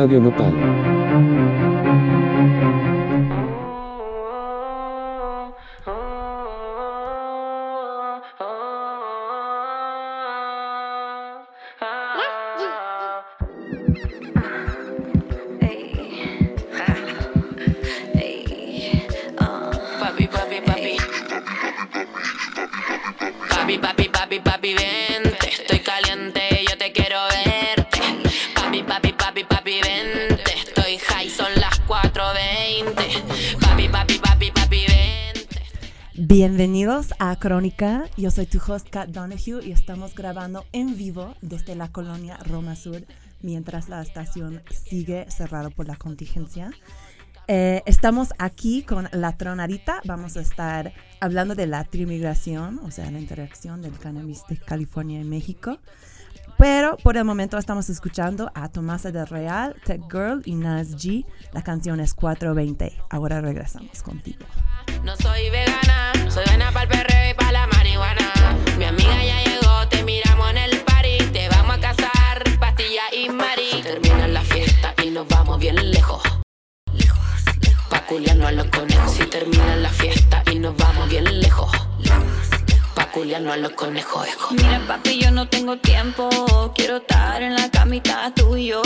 Radio Nopal. Crónica, yo soy tu host Kat Donahue y estamos grabando en vivo desde la colonia Roma Sur mientras la estación sigue cerrada por la contingencia. Eh, estamos aquí con la tronarita, vamos a estar hablando de la trimigración, o sea, la interacción del cannabis de California y México. Pero por el momento estamos escuchando a Tomasa del Real, Tech Girl y Nas G. La canción es 420. Ahora regresamos contigo. No soy vegana, soy buena para el perreo y para la marihuana. Mi amiga ya llegó, te miramos en el party, te vamos a casar, pastilla y mari. Termina la fiesta y nos vamos bien lejos. Lejos, lejos. Pa' culiarnos a los conejos. Si termina la fiesta y nos vamos bien lejos. Pa' culiarnos a los conejos. ejo. Mira papi, yo no tengo tiempo Quiero estar en la camita tuyo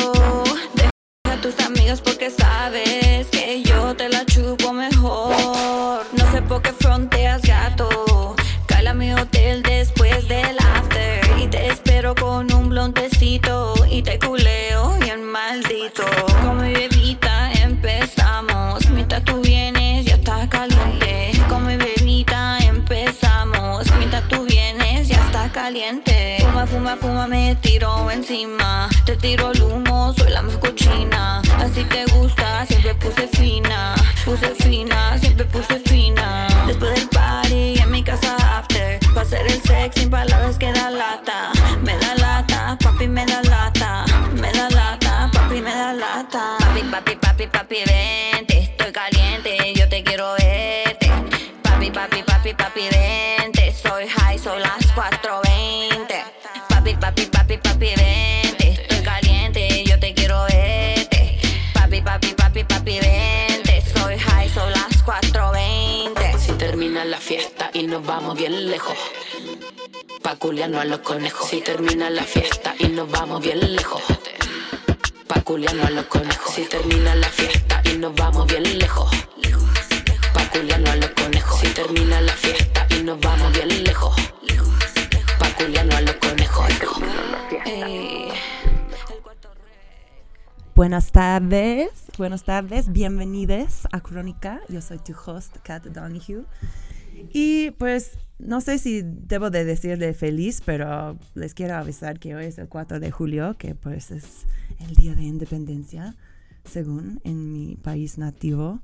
a tus amigos porque sabes Que yo te la chupo mejor. No sé por qué fronteas gato. Cala mi hotel después del after. Y te espero con un blontecito. Y te culeo bien maldito. Con mi bebita empezamos. Mientras tú vienes ya está caliente. Con mi bebita empezamos. Mientras tú vienes ya está caliente. Fuma, fuma, fuma, me tiro encima. Te tiro el humo, soy la más cochina Te gusta, siempre puse fina Puse fina, siempre puse fina. Después del party en mi casa after Pa' hacer el sex sin palabras que da lata. Me da lata, papi me da lata Me da lata, papi me da lata. Papi, papi, papi, papi, vente fiesta y nos vamos bien lejos. Pa' culiarnos a los conejos. Si termina la fiesta y nos vamos bien lejos. Pa' culiarnos a los conejos. Si termina la fiesta y nos vamos bien lejos. Pa' culiarnos a los conejos. Si termina la fiesta y nos vamos bien lejos. Pa' culiarnos a los conejos. Ey. Buenas tardes, buenas tardes, bienvenidos a Crónica. Yo soy tu host, Kat Donahue. Y pues no sé si debo de decir de feliz, pero les quiero avisar que hoy es el 4 de julio, que pues es el día de independencia, según en mi país nativo.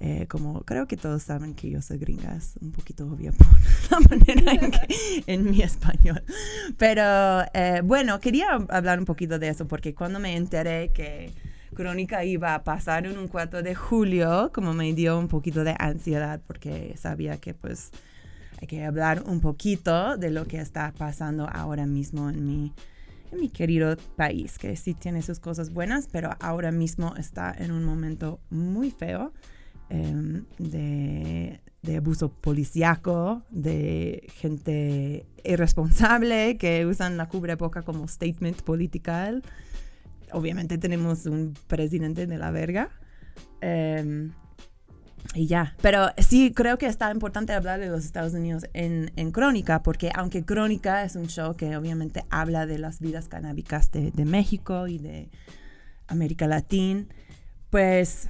Eh, como creo que todos saben que yo soy gringa, es un poquito obvio por la manera en, que, en mi español. Pero eh, bueno, quería hablar un poquito de eso porque cuando me enteré que Crónica iba a pasar en un 4 de julio, como me dio un poquito de ansiedad porque sabía que pues hay que hablar un poquito de lo que está pasando ahora mismo en mi, en mi querido país, que sí tiene sus cosas buenas, pero ahora mismo está en un momento muy feo em, de, de abuso policiaco, de gente irresponsable que usan la cubreboca como statement political. Obviamente tenemos un presidente de la verga. Em, y ya, pero sí creo que está importante hablar de los Estados Unidos en, en Crónica, porque aunque Crónica es un show que obviamente habla de las vidas canábicas de, de México y de América Latina, pues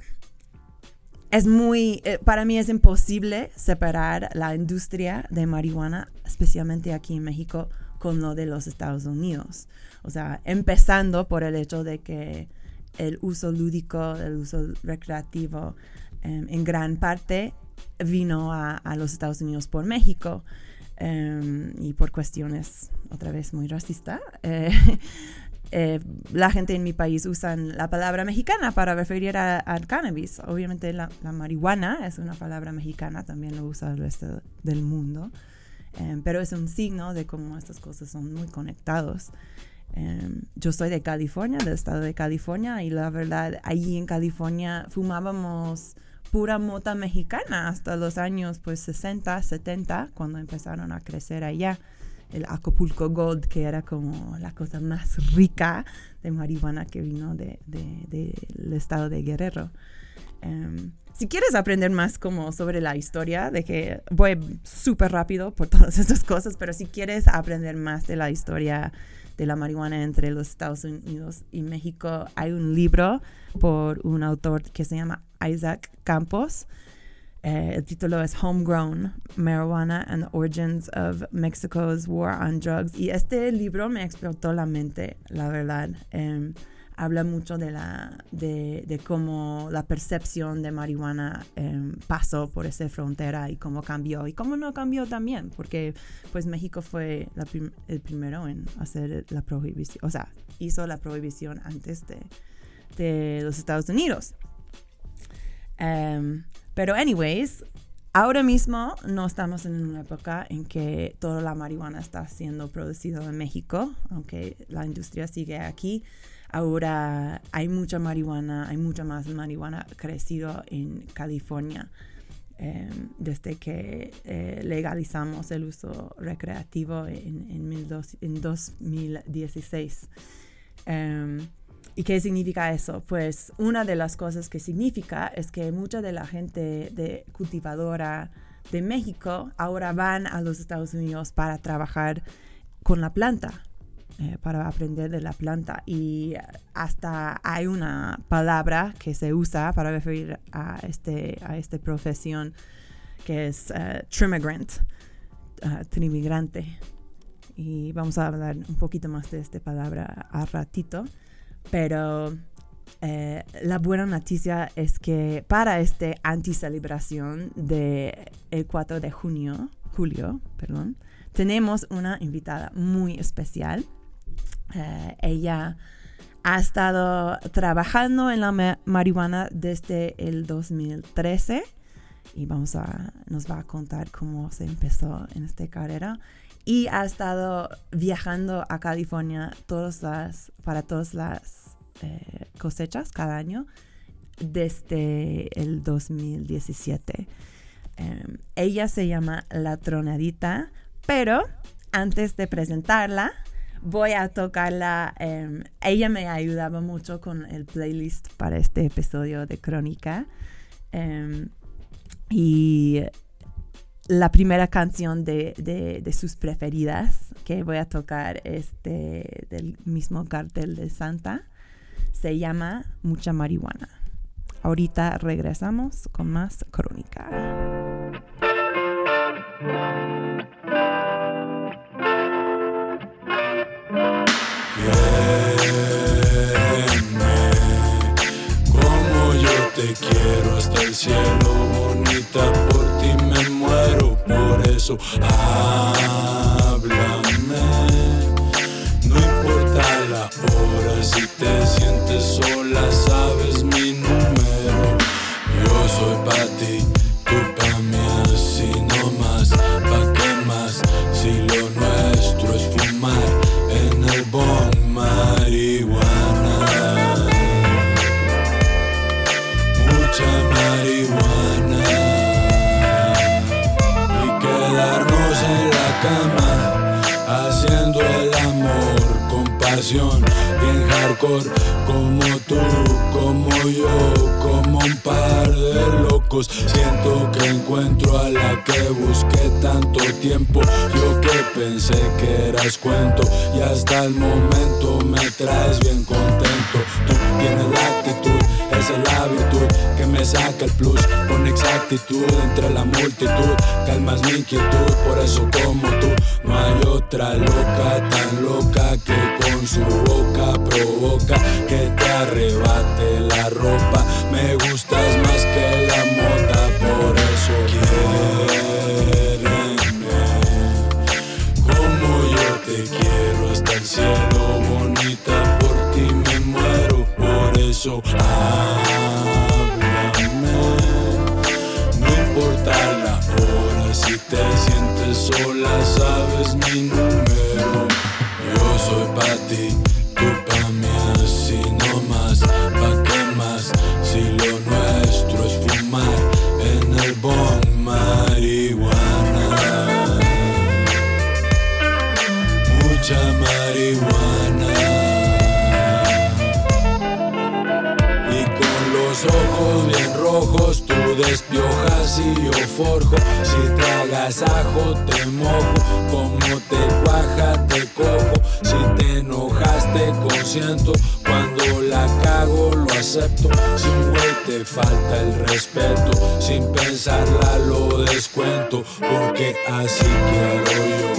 es muy, eh, para mí es imposible separar la industria de marihuana, especialmente aquí en México, con lo de los Estados Unidos. O sea, empezando por el hecho de que el uso lúdico, el uso recreativo, em, en gran parte vino a, a los Estados Unidos por México em, y por cuestiones, otra vez, muy racistas. eh, eh, la gente en mi país usan la palabra mexicana para referir al cannabis. Obviamente la, la marihuana es una palabra mexicana, también lo usa el resto del mundo, Eh, pero es un signo de cómo estas cosas son muy conectados. Em, yo soy de California, del estado de California, y la verdad, allí en California fumábamos pura mota mexicana hasta los años pues 60, 70, cuando empezaron a crecer allá el Acapulco Gold, que era como la cosa más rica de marihuana que vino del de, de, estado de Guerrero. Em, si quieres aprender más como sobre la historia, de que voy súper rápido por todas estas cosas, pero si quieres aprender más de la historia de la marihuana entre los Estados Unidos y México, hay un libro por un autor que se llama Isaac Campos. Eh, el título es Homegrown Marijuana and the Origins of Mexico's War on Drugs. Y este libro me explotó la mente, la verdad. Eh, habla mucho de, la, de, de, cómo la percepción de marihuana eh, pasó por esa frontera y cómo cambió y cómo no cambió también, porque pues México fue el primero en hacer la prohibición, o sea, hizo la prohibición antes de, de los Estados Unidos. Um, pero anyways, ahora mismo no estamos en una época en que toda la marihuana está siendo producida en México, aunque la industria sigue aquí. Ahora hay mucha marihuana, hay mucha más marihuana crecido en California um, desde que eh, legalizamos el uso recreativo en, en, en 2016. Um, ¿Y qué significa eso? Pues una de las cosas que significa es que mucha de la gente de cultivadora de México ahora van a los Estados Unidos para trabajar con la planta, eh, para aprender de la planta. Y hasta hay una palabra que se usa para referir a, este, a esta profesión que es uh, trimigrant, uh, trimigrante. Y vamos a hablar un poquito más de esta palabra a ratito. Pero eh, la buena noticia es que para esta anticelebración del 4 de junio, julio, perdón, tenemos una invitada muy especial. Eh, ella ha estado trabajando en la marihuana desde el 2013 y vamos a, nos va a contar cómo se empezó en esta carrera y ha estado viajando a California todas para todas las eh, cosechas cada año desde el 2017. Em, ella se llama La Tronadita, pero antes de presentarla, voy a tocarla. Em, ella me ayudaba mucho con el playlist para este episodio de Crónica. Em, y la primera canción de, de, sus preferidas que voy a tocar este del mismo cartel de Santa. Se llama Mucha Marihuana. Ahorita regresamos con más crónica. Te quiero hasta el cielo, bonita por ti me por eso háblame. No importa la hora, si te sientes sola, sabes mi número. Yo soy para ti, con pasión, bien hardcore como tú, como yo, como un par de locos. Siento que encuentro a la que busqué tanto tiempo. Yo que pensé que eras cuento y hasta el momento me traes bien contento. Tú tienes la actitud es la virtud que me saca el plus con exactitud entre la multitud. Calmas mi inquietud, por eso como tú no hay otra loca tan loca que con su boca provoca que te arrebate la ropa. Me gustas más que la mota, por eso quiéreme eso. No importa la hora, si te sientes sola, sabes mi número. Yo soy pa' ti, tú pa' mí, así no más. ¿Pa' qué más? Si lo nuestro es fumar en el bon marihuana. Mucha marihuana. Despiojas y yo forjo. Si tragas ajo te mojo, como te cuaja te cojo. Si te enojas te consiento, cuando la cago lo acepto. Si un güey te falta el respeto, sin pensarla lo descuento. Porque así quiero yo,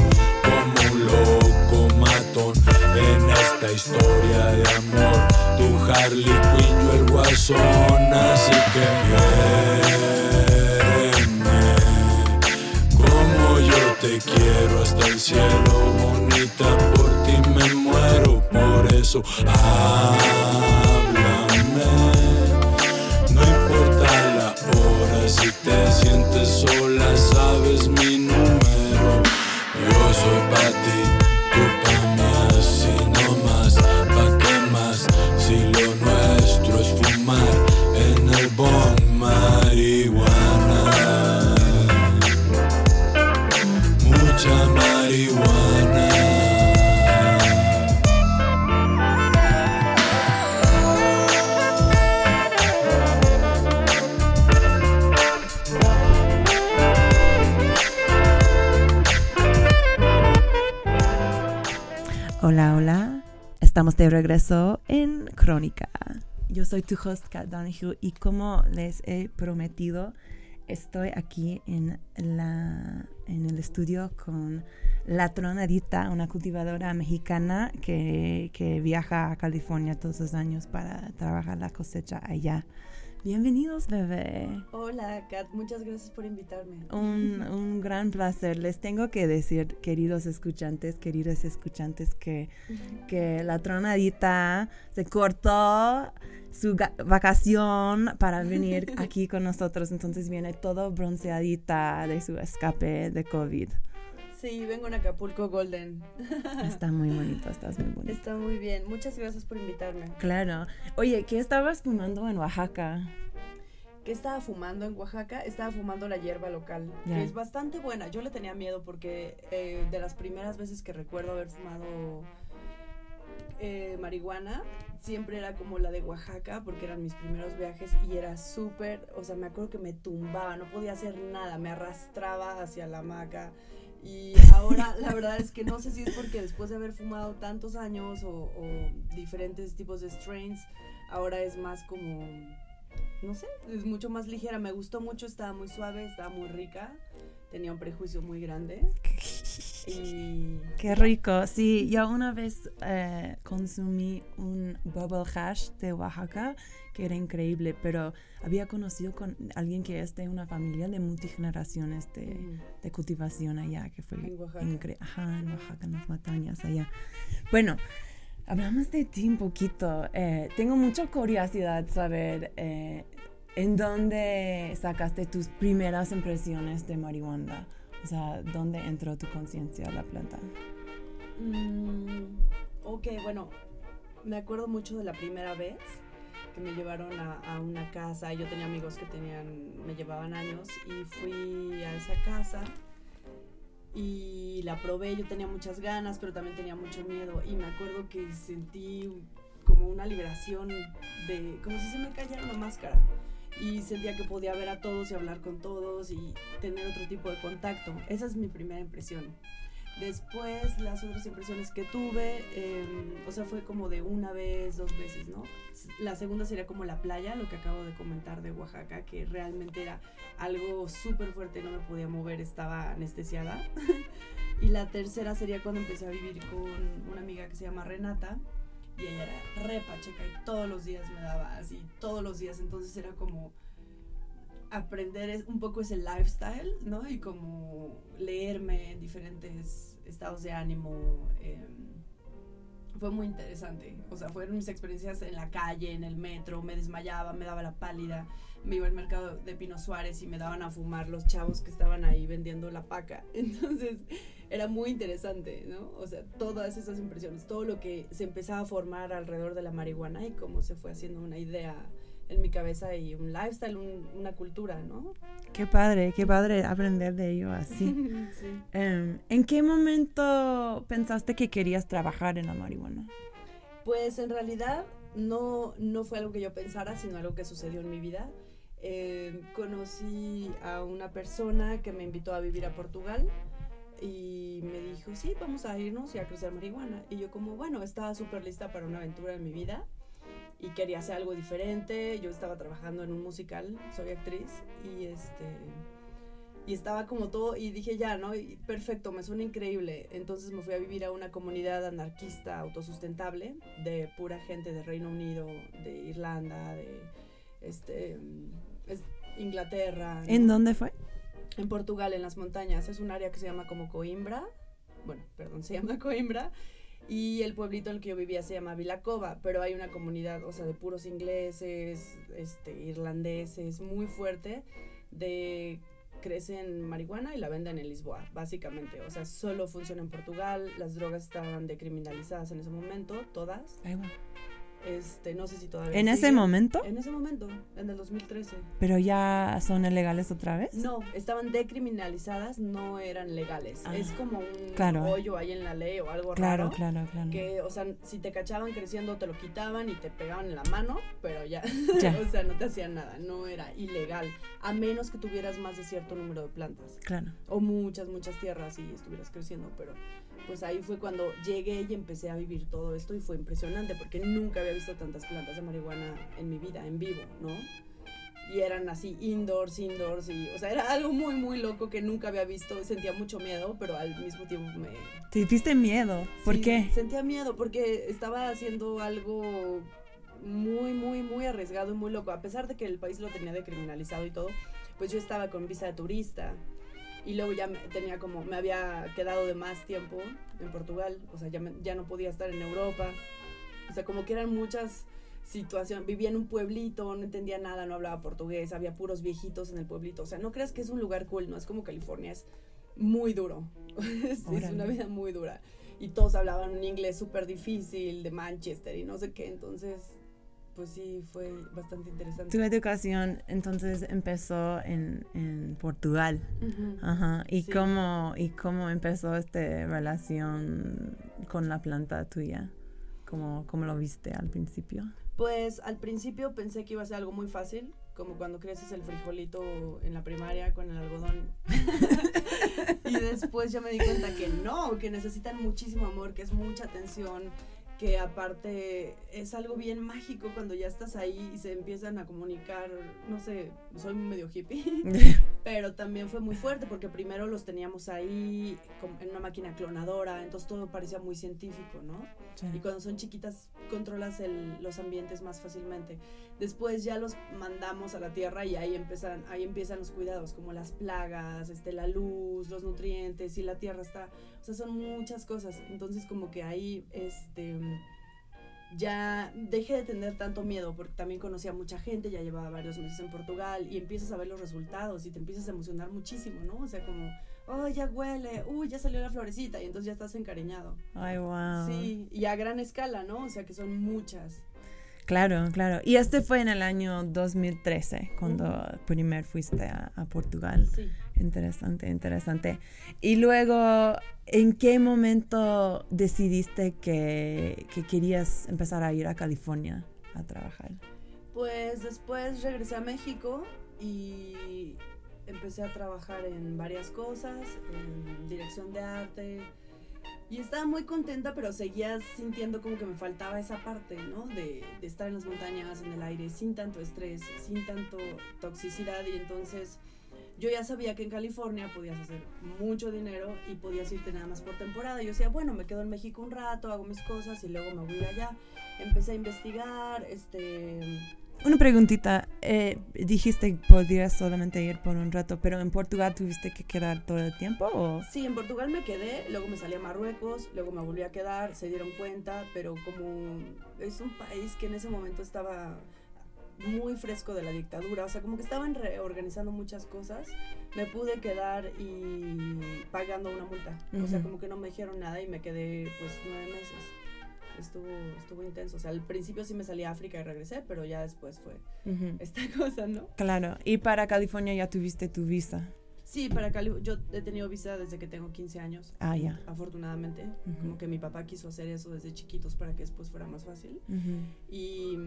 como un loco matón en esta historia de amor. Tu Harley Quinn, yo el guasón, así que quiéreme como yo te quiero hasta el cielo, bonita, por ti me muero, por eso háblame. No importa la hora, si te sientes sola, sabes mi número. Yo soy pa' ti, regreso en Crónica. Yo soy tu host, Kat Donahue, y como les he prometido, estoy aquí en, la, en el estudio con la tronadita, una cultivadora mexicana que, que viaja a California todos los años para trabajar la cosecha allá. Bienvenidos, bebé. Hola, Kat, muchas gracias por invitarme. Un, un gran placer. Les tengo que decir, queridos escuchantes, queridas escuchantes, que, que la tronadita se cortó su vacación para venir aquí con nosotros. Entonces viene todo bronceadita de su escape de COVID. Sí, vengo en Acapulco Golden. Está muy bonito, estás muy bonito. Está muy bien. Muchas gracias por invitarme. Claro. Oye, ¿qué estabas fumando en Oaxaca? ¿Qué estaba fumando en Oaxaca? Estaba fumando la hierba local, que es bastante buena. Yo le tenía miedo porque eh, de las primeras veces que recuerdo haber fumado eh, marihuana, siempre era como la de Oaxaca, porque eran mis primeros viajes y era súper, o sea, me acuerdo que me tumbaba, no podía hacer nada, me arrastraba hacia la hamaca. Y ahora la verdad es que no sé si es porque después de haber fumado tantos años o, o diferentes tipos de strains, ahora es más como, no sé, es mucho más ligera. Me gustó mucho, estaba muy suave, estaba muy rica, tenía un prejuicio muy grande. Y Qué rico. Sí, yo una vez eh, consumí un bubble hash de Oaxaca que era increíble, pero había conocido con alguien que es de una familia de multigeneraciones de, mm, de cultivación allá, que fue En Oaxaca. Ajá, en Oaxaca, en las montañas allá. Bueno, hablamos de ti un poquito. Eh, tengo mucha curiosidad saber eh, en dónde sacaste tus primeras impresiones de marihuana. O sea, ¿dónde entró tu conciencia a la planta? Mm, ok, bueno, me acuerdo mucho de la primera vez que me llevaron a, a una casa. Yo tenía amigos que tenían, me llevaban años y fui a esa casa y la probé. Yo tenía muchas ganas, pero también tenía mucho miedo. Y me acuerdo que sentí como una liberación de, como si se me cayera una máscara. Y sentía que podía ver a todos y hablar con todos y tener otro tipo de contacto. Esa es mi primera impresión. Después, las otras impresiones que tuve, eh, o sea, fue como de una vez, dos veces, ¿no? La segunda sería como la playa, lo que acabo de comentar de Oaxaca, que realmente era algo súper fuerte, no me podía mover, estaba anestesiada. y la tercera sería cuando empecé a vivir con una amiga que se llama Renata, y ella era re pacheca y todos los días me daba así, todos los días, entonces era como aprender un poco ese lifestyle, ¿no? Y como leerme en diferentes estados de ánimo. eh, fue muy interesante. O sea, fueron mis experiencias en la calle, en el metro, me desmayaba, me daba la pálida, me iba al mercado de Pino Suárez y me daban a fumar los chavos que estaban ahí vendiendo la paca. Entonces era muy interesante, ¿no? O sea, todas esas impresiones, todo lo que se empezaba a formar alrededor de la marihuana y cómo se fue haciendo una idea en mi cabeza y un lifestyle, una cultura, ¿no? Qué padre, qué padre aprender de ello así. sí. Em, ¿En qué momento pensaste que querías trabajar en la marihuana? Pues en realidad no, no fue algo que yo pensara, sino algo que sucedió en mi vida. Em, conocí a una persona que me invitó a vivir a Portugal y me dijo, sí, vamos a irnos y a crecer marihuana. Y yo como, bueno, estaba súper lista para una aventura en mi vida y quería hacer algo diferente. Yo estaba trabajando en un musical, soy actriz y este y estaba como todo y dije ya, ¿no? perfecto, me suena increíble. Entonces me fui a vivir a una comunidad anarquista autosustentable de pura gente de Reino Unido, de Irlanda, de este Inglaterra. ¿En dónde fue? En Portugal, en las montañas. Es un área que se llama como Coimbra. Bueno, perdón, se llama Coimbra y el pueblito en el que yo vivía se llama Vilacova, pero hay una comunidad, o sea, de puros ingleses, este, irlandeses, muy fuerte, de crecen marihuana y la venden en Lisboa, básicamente. O sea, solo funciona en Portugal, las drogas estaban decriminalizadas en ese momento, todas. Este, no sé si todavía. ¿En ese momento? En ese momento, en el 2013. ¿Pero ya son ilegales otra vez? No, estaban decriminalizadas, no eran legales. Ah, es como un hoyo ahí en la ley o algo claro, raro. Claro, claro, Que, o sea, si te cachaban creciendo, te lo quitaban y te pegaban en la mano, pero ya. ya. o sea, no te hacían nada. No era ilegal. A menos que tuvieras más de cierto número de plantas. Claro. O muchas, muchas tierras y estuvieras creciendo, pero pues ahí fue cuando llegué y empecé a vivir todo esto y fue impresionante porque nunca había visto tantas plantas de marihuana en mi vida, en vivo, ¿no? Y eran así, indoors, indoors, y, o sea, era algo muy, muy loco que nunca había visto. Sentía mucho miedo, pero al mismo tiempo me... ¿Te diste miedo? ¿Por qué? Sentía miedo porque estaba haciendo algo muy, muy, muy arriesgado y muy loco. A pesar de que el país lo tenía decriminalizado y todo, pues yo estaba con visa de turista y luego ya tenía como, me había quedado de más tiempo en Portugal, o sea, ya, ya no podía estar en Europa, o sea, como que eran muchas situaciones, vivía en un pueblito, no entendía nada, no hablaba portugués, había puros viejitos en el pueblito, o sea, no creas que es un lugar cool, no es como California, es muy duro, es, es, una vida muy dura. Y todos hablaban un inglés súper difícil de Manchester y no sé qué, entonces pues sí, fue bastante interesante. Tu educación entonces empezó en, Portugal. Ajá. ¿Y, cómo, ¿Y cómo empezó esta relación con la planta tuya? ¿Cómo, ¿Cómo lo viste al principio? Pues al principio pensé que iba a ser algo muy fácil, como cuando creces el frijolito en la primaria con el algodón. y después ya me di cuenta que no, que necesitan muchísimo amor, que es mucha atención, que aparte es algo bien mágico cuando ya estás ahí y se empiezan a comunicar, no sé, soy medio hippie, pero también fue muy fuerte porque primero los teníamos ahí en una máquina clonadora, entonces todo parecía muy científico, ¿no? Y cuando son chiquitas controlas los ambientes más fácilmente. Después ya los mandamos a la tierra y ahí empiezan, ahí empiezan los cuidados, como las plagas, este, la luz, los nutrientes, y la tierra está, o sea, son muchas cosas. Entonces como que ahí, este ya dejé de tener tanto miedo porque también conocía a mucha gente, ya llevaba varios meses en Portugal y empiezas a ver los resultados y te empiezas a emocionar muchísimo, ¿no? O sea, como, oh, ya huele, uy, ya salió la florecita y entonces ya estás encariñado. Ay, wow. Sí, y a gran escala, ¿no? O sea, que son muchas. Claro, claro. Y este fue en el año 2013, cuando primero fuiste a, Portugal. Sí. Interesante, interesante. Y luego, ¿en qué momento decidiste que, que, querías empezar a ir a California a trabajar? Pues después regresé a México y empecé a trabajar en varias cosas, en dirección de arte, y estaba muy contenta, pero seguía sintiendo como que me faltaba esa parte, ¿no? De, de, estar en las montañas, en el aire, sin tanto estrés, sin tanto toxicidad. Y entonces yo ya sabía que en California podías hacer mucho dinero y podías irte nada más por temporada. Yo decía, bueno, me quedo en México un rato, hago mis cosas y luego me voy allá. Empecé a investigar, este una preguntita. Eh, dijiste que podías solamente ir por un rato, pero en Portugal tuviste que quedar todo el tiempo o? Sí, en Portugal me quedé, luego me salí a Marruecos, luego me volví a quedar, se dieron cuenta, pero como es un país que en ese momento estaba muy fresco de la dictadura, o sea, como que estaban reorganizando muchas cosas, me pude quedar y pagando una multa, o sea, como que no me dijeron nada y me quedé pues nueve meses. Estuvo, estuvo intenso, o sea, al principio sí me salí a África y regresé, pero ya después fue Ujú. esta cosa, ¿no? Claro. Y para California ya tuviste tu visa. Sí, para Cali, yo he tenido visa desde que tengo 15 años. Ah, ya. Afortunadamente, Ujú. como que mi papá quiso hacer eso desde chiquitos para que después fuera más fácil. Y,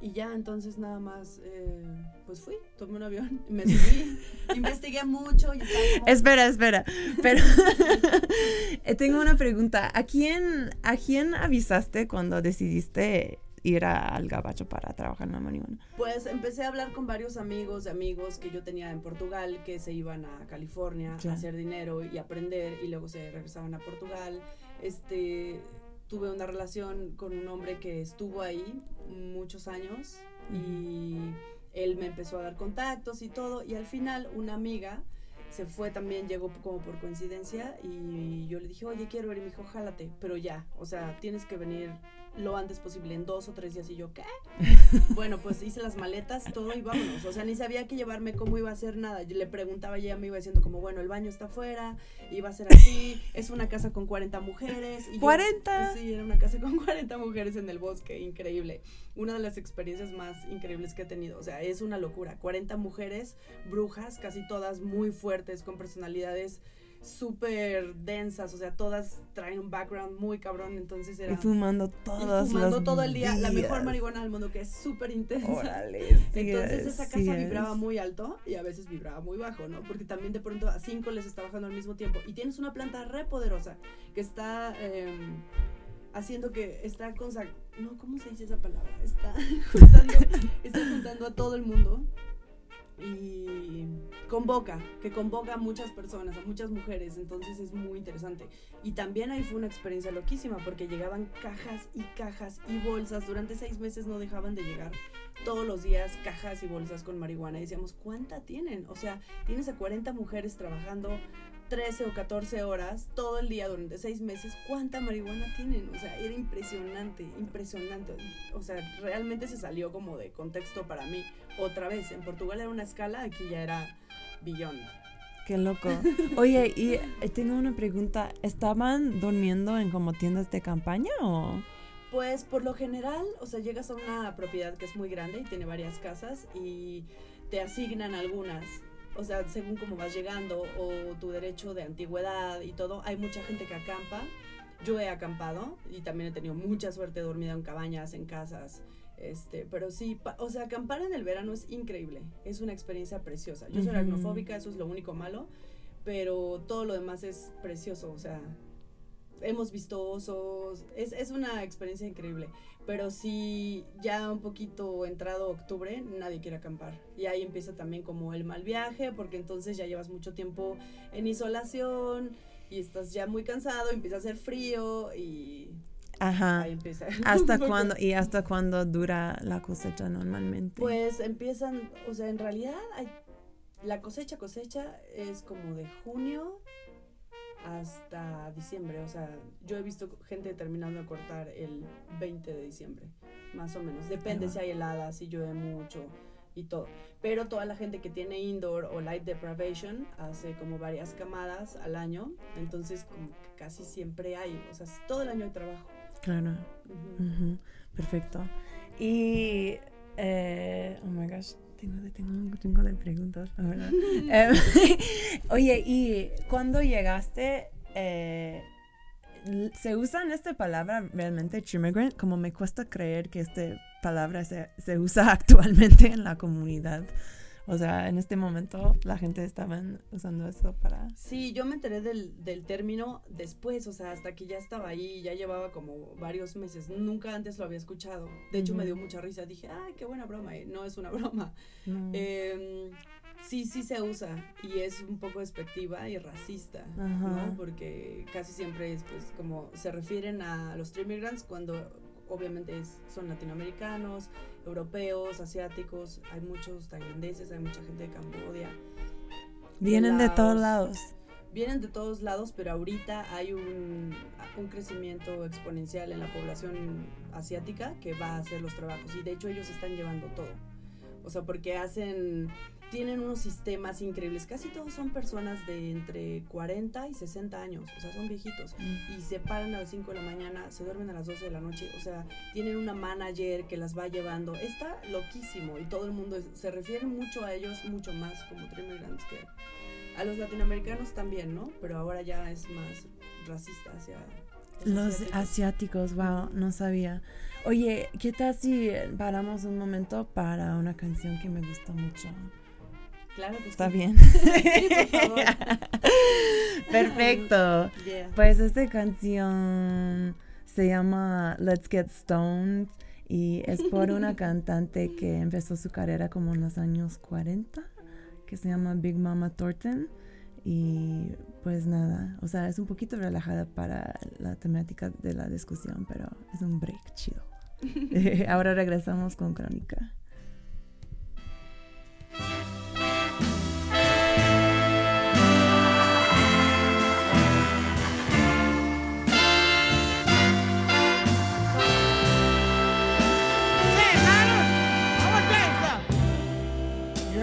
y ya, entonces nada más, eh, pues fui, tomé un avión, me subí, investigué mucho y como- Espera, espera. Pero eh, tengo una pregunta. ¿A quién, ¿A quién avisaste cuando decidiste ir a- al gabacho para trabajar en la marihuana? Pues empecé a hablar con varios amigos de amigos que yo tenía en Portugal que se iban a California a hacer dinero y aprender y luego se regresaban a Portugal. Este, tuve una relación con un hombre que estuvo ahí muchos años y él me empezó a dar contactos y todo y al final una amiga se fue también, llegó como por coincidencia y yo le dije, oye, quiero ir y me dijo, jálate, pero ya, o sea, tienes que venir lo antes posible, en dos o tres días y yo, ¿qué? Bueno, pues hice las maletas, todo y vámonos. O sea, ni sabía que llevarme cómo iba a ser nada. Yo le preguntaba y ella me iba diciendo como, bueno, el baño está afuera, iba a ser así, es una casa con 40 mujeres. Y yo- ¿40? sí, era una casa con 40 mujeres en el bosque, increíble. Una de las experiencias más increíbles que he tenido. O sea, es una locura. 40 mujeres, brujas, casi todas muy fuertes, con personalidades súper densas, o sea, todas traen un background muy cabrón, entonces era... Y fumando Y fumando todo el día, la mejor marihuana del mundo, que es súper intensa. Órale, sí Entonces es, esa sí casa es. vibraba muy alto y a veces vibraba muy bajo, ¿no? Porque también de pronto a cinco les está bajando al mismo tiempo. Y tienes una planta re poderosa que está em, haciendo que está consa no, ¿cómo se dice esa palabra? Está juntando, está juntando a todo el mundo y convoca, que convoca a muchas personas, a muchas mujeres, entonces es muy interesante. Y también ahí fue una experiencia loquísima porque llegaban cajas y cajas y bolsas, durante seis meses no dejaban de llegar todos los días cajas y bolsas con marihuana decíamos, ¿cuánta tienen? O sea, tienes a 40 mujeres trabajando 13 o 14 horas todo el día durante seis meses, ¿cuánta marihuana tienen? O sea, era impresionante, impresionante. O sea, realmente se salió como de contexto para mí. Otra vez, en Portugal era una escala, aquí ya era billón. Qué loco. Oye, y eh, tengo una pregunta. ¿Estaban durmiendo en como tiendas de campaña o...? Pues por lo general, o sea, llegas a una propiedad que es muy grande y tiene varias casas y te asignan algunas. O sea, según cómo vas llegando o tu derecho de antigüedad y todo, hay mucha gente que acampa. Yo he acampado y también he tenido mucha suerte, he dormido en cabañas, en casas. Este, pero sí, o sea, acampar en el verano es increíble, es una experiencia preciosa. Yo soy Ujú. aracnofóbica, eso es lo único malo, pero todo lo demás es precioso, o sea, hemos visto osos, es, es una experiencia increíble. Pero sí, ya un poquito entrado octubre, nadie quiere acampar. Y ahí empieza también como el mal viaje, porque entonces ya llevas mucho tiempo en isolación y estás ya muy cansado, empieza a hacer frío y Ajá. ahí empieza. ¿Hasta cuándo? ¿Y hasta cuándo dura la cosecha normalmente? Pues empiezan, o sea, en realidad hay, la cosecha cosecha es como de junio hasta diciembre, o sea, yo he visto gente terminando de cortar el 20 de diciembre, más o menos. Depende si hay heladas, si llueve mucho y todo. Pero toda la gente que tiene indoor o light deprivation hace como varias camadas al año, entonces como que casi siempre hay, o sea, todo el año hay trabajo. Claro. Perfecto. Y, eh, oh my gosh, tengo, tengo un chingo de preguntas, la verdad. Em, oye, y cuando llegaste, eh, ¿se usan esta palabra realmente, chimmigrant? Como me cuesta creer que esta palabra se, se usa actualmente en la comunidad. O sea, en este momento la gente estaba usando eso para... Sí, yo me enteré del, del término después, o sea, hasta que ya estaba ahí, ya llevaba como varios meses. Nunca antes lo había escuchado. De hecho, me dio mucha risa. Dije, ay, qué buena broma. y no es una broma. No. Em, sí, sí se usa y es un poco despectiva y racista, Ajá. ¿no? Porque casi siempre es, pues, como se refieren a los immigrants cuando obviamente es- son latinoamericanos, europeos, asiáticos, hay muchos tailandeses, hay mucha gente de Cambodia. Vienen de todos lados. vienen de todos lados, pero ahorita hay un, un crecimiento exponencial en la población asiática que va a hacer los trabajos y de hecho ellos están llevando todo. O sea, porque hacen, tienen unos sistemas increíbles. Casi todos son personas de entre 40 y 60 años. O sea, son viejitos. Y se paran a las 5 de la mañana, se duermen a las 12 de la noche. O sea, tienen una manager que las va llevando. Está loquísimo. Y todo el mundo es- se refiere mucho a ellos, mucho más como Tremendants que a los latinoamericanos también, ¿no? Pero ahora ya es más racista hacia Los asiáticos. asiáticos, wow, no sabía. Oye, ¿qué tal si paramos un momento para una canción que me gusta mucho? Claro que ¿Está sí. bien? Sí, por favor. Perfecto. Yeah. Pues esta canción se llama Let's Get Stoned y es por una cantante que empezó su carrera como en los años 40, que se llama Big Mama Thornton. Y pues nada, o sea, es un poquito relajada para la temática de la discusión, pero es un break chido. Ahora regresamos con Crónica.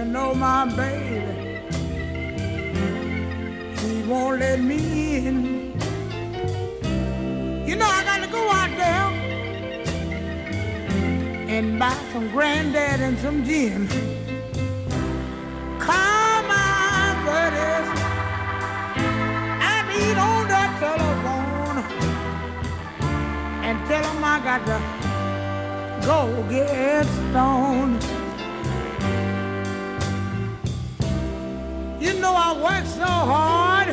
You know my baby, she won't let me in. You know I got to go out there and buy some granddad and some gin. Call my buddies and eat on the telephone and tell them I got to go get stoned. Know I work so hard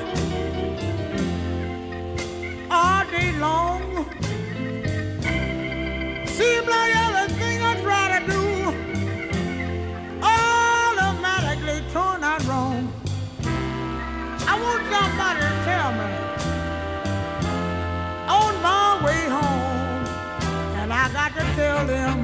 all day long. Seems like everything I try to do automatically turn out wrong. I want somebody to tell me on my way home. And I got to tell them,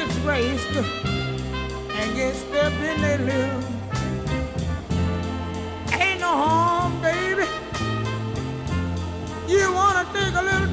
nobody to get disgraced and get stepped in their lip. Ain't no harm, baby. You wanna take a little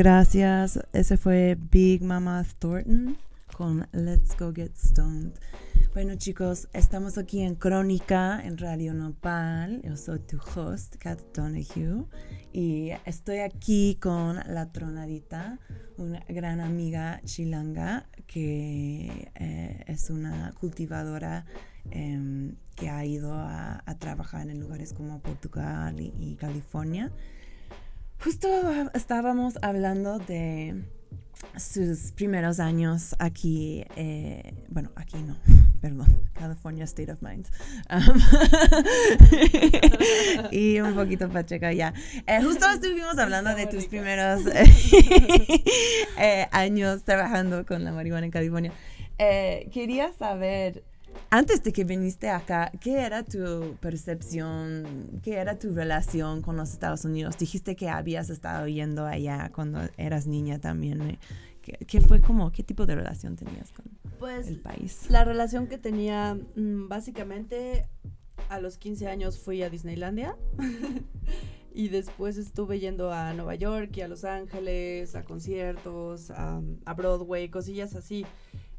gracias. Ese fue Big Mama Thornton con Let's Go Get Stoned. Bueno chicos, estamos aquí en Crónica, en Radio Nopal. Yo soy tu host, Kat Donahue. Y estoy aquí con la tronadita, una gran amiga chilanga que eh, es una cultivadora em, que ha ido a, trabajar en lugares como Portugal y California. Justo estábamos hablando de sus primeros años aquí, eh, bueno, aquí no, perdón, California State of Mind. Um, y un poquito pacheca ya. Eh, justo estuvimos hablando de tus primeros eh, años trabajando con la marihuana en California. Quería saber, antes de que viniste acá, ¿qué era tu percepción, qué era tu relación con los Estados Unidos? Dijiste que habías estado yendo allá cuando eras niña también. ¿eh? ¿Qué, qué fue como, qué tipo de relación tenías con Pues el país? la relación que tenía, mm, básicamente, a los 15 años fui a Disneylandia. y después estuve yendo a Nueva York y a Los Ángeles, a conciertos, a, a Broadway, cosillas así.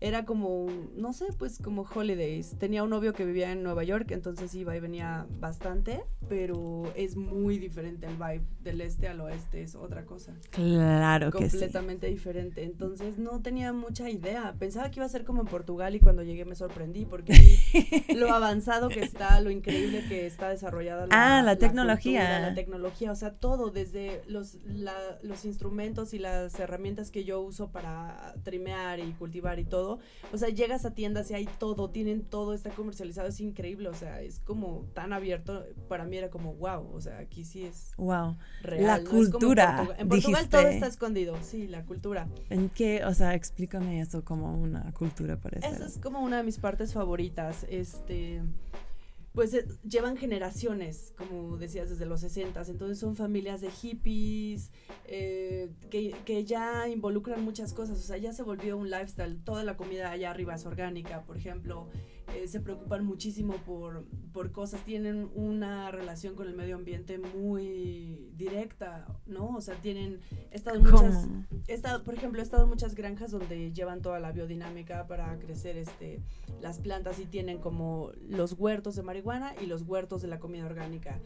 Era como, no sé, pues como holidays. Tenía un novio que vivía en Nueva York, entonces iba y venía bastante, pero es muy diferente el vibe del este al oeste, es otra cosa. Claro que sí. completamente diferente. Entonces no tenía mucha idea. Pensaba que iba a ser como en Portugal y cuando llegué me sorprendí porque lo avanzado que está, lo increíble que está desarrollada Ah, la tecnología. cultura, la tecnología, o sea, todo, desde los, la- los instrumentos y las herramientas que yo uso para trimear y cultivar y todo. O sea, llegas a tiendas y hay todo, tienen todo, está comercializado, es increíble, o sea, es como tan abierto. Para mí era como, wow, o sea, aquí sí es Wow. real. La no cultura, Portugal. En Portugal todo está escondido, sí, la cultura. ¿En qué? O sea, explícame eso como una cultura parece. Esa es como una de mis partes favoritas. Este, pues eh, llevan generaciones, como decías, desde los 60 entonces son familias de hippies eh, que, que ya involucran muchas cosas, o sea, ya se volvió un lifestyle, toda la comida allá arriba es orgánica, por ejemplo, eh, se preocupan muchísimo por, por cosas, tienen una relación con el medio ambiente muy directa, ¿no? O sea, tienen, he estado en muchas, estado, por ejemplo, he estado en muchas granjas donde llevan toda la biodinámica para crecer este, las plantas y tienen como los huertos de marihuana y los huertos de la comida orgánica.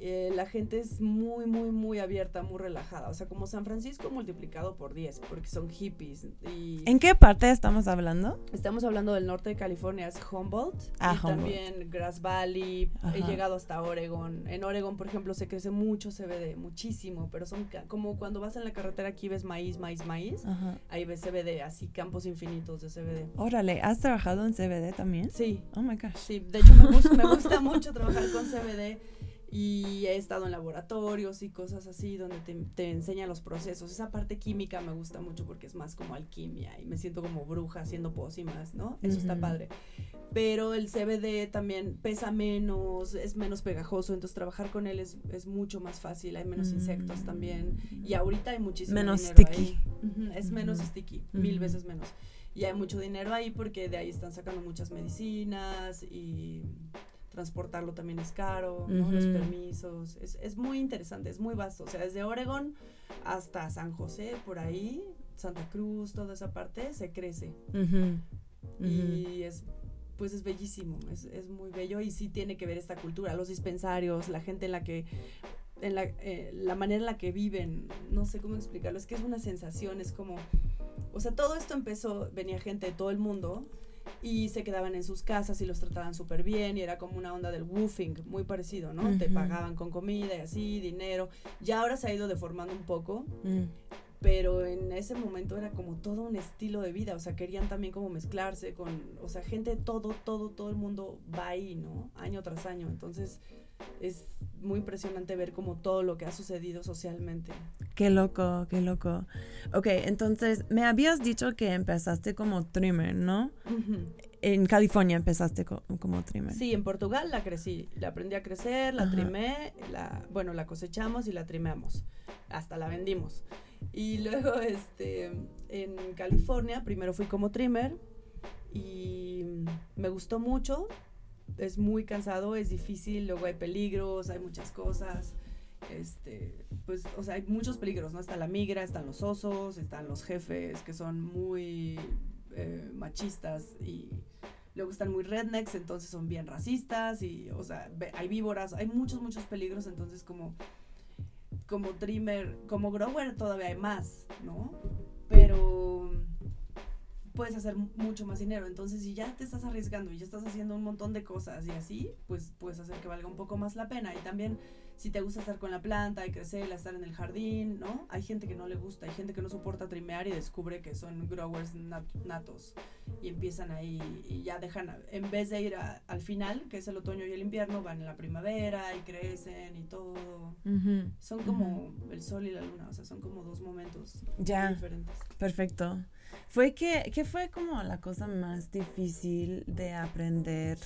Eh, la gente es muy, muy, muy abierta, muy relajada. O sea, como San Francisco multiplicado por 10, porque son hippies. Y ¿En qué parte estamos hablando? estamos hablando del norte de California, es Humboldt. Ah, y Humboldt. también Grass Valley. He llegado hasta Oregon. En Oregon, por ejemplo, se crece mucho CBD, muchísimo. Pero son como cuando vas en la carretera aquí ves maíz, maíz, maíz. Ajá. Ahí ves CBD, así campos infinitos de CBD. Órale, ¿has trabajado en CBD también? Sí, Oh my gosh. sí. De hecho, me gusta, me gusta mucho trabajar con CBD. Y he estado en laboratorios y cosas así donde te, te enseñan los procesos. Esa parte química me gusta mucho porque es más como alquimia y me siento como bruja haciendo pócimas, ¿no? Eso está Ujú. padre. Pero el CBD también pesa menos, es menos pegajoso, entonces trabajar con él es, es mucho más fácil, hay menos insectos Mm. también. Y ahorita hay muchísimo Menos dinero sticky. ahí. Ujú, es menos sticky, mil veces menos. Y hay mucho dinero ahí porque de ahí están sacando muchas medicinas y transportarlo también es caro, ¿no? Los permisos. Es, es muy interesante, es muy vasto. O sea, desde Oregon hasta San José, por ahí, Santa Cruz, toda esa parte, se crece. Y es pues es bellísimo, es, es muy bello y sí tiene que ver esta cultura, los dispensarios, la gente en la que, en la, eh, la manera en la que viven, no sé cómo explicarlo, es que es una sensación, es como, o sea, todo esto empezó, venía gente de todo el mundo y se quedaban en sus casas y los trataban súper bien y era como una onda del woofing, muy parecido, ¿no? Te pagaban con comida y así, dinero, ya ahora se ha ido deformando un poco, Mm. pero en ese momento era como todo un estilo de vida, o sea, querían también como mezclarse con, o sea, gente, todo, todo, todo el mundo va ahí, ¿no? Año tras año, entonces es muy impresionante ver como todo lo que ha sucedido socialmente. Qué loco, qué loco. Ok, entonces me habías dicho que empezaste como trimmer, ¿no? En California empezaste co- como trimmer. Sí, en Portugal la crecí, la aprendí a crecer, la Ajá. trimé, la, bueno, la cosechamos y la trimeamos, hasta la vendimos. Y luego, este, en California, primero fui como trimmer y me gustó mucho, es muy cansado, es difícil, luego hay peligros, hay muchas cosas. Este, pues, o sea, hay muchos peligros, ¿no? Está la migra, están los osos, están los jefes que son muy eh, machistas y luego están muy rednecks, entonces son bien racistas y, o sea, hay víboras, hay muchos, muchos peligros, entonces como, como trimmer, como grower todavía hay más, ¿no? Pero puedes hacer mu- mucho más dinero, entonces si ya te estás arriesgando y ya estás haciendo un montón de cosas y así, pues puedes hacer que valga un poco más la pena y también si te gusta estar con la planta y crecerla, estar en el jardín, ¿no? Hay gente que no le gusta, hay gente que no soporta trimear y descubre que son growers nat- natos y empiezan ahí y ya dejan, en vez de ir a- al final, que es el otoño y el invierno, van en la primavera y crecen y todo. Ujú. Son como el sol y la luna, o sea, son como dos momentos Ya. diferentes. Perfecto. Fue que, ¿Qué fue como la cosa más difícil de aprender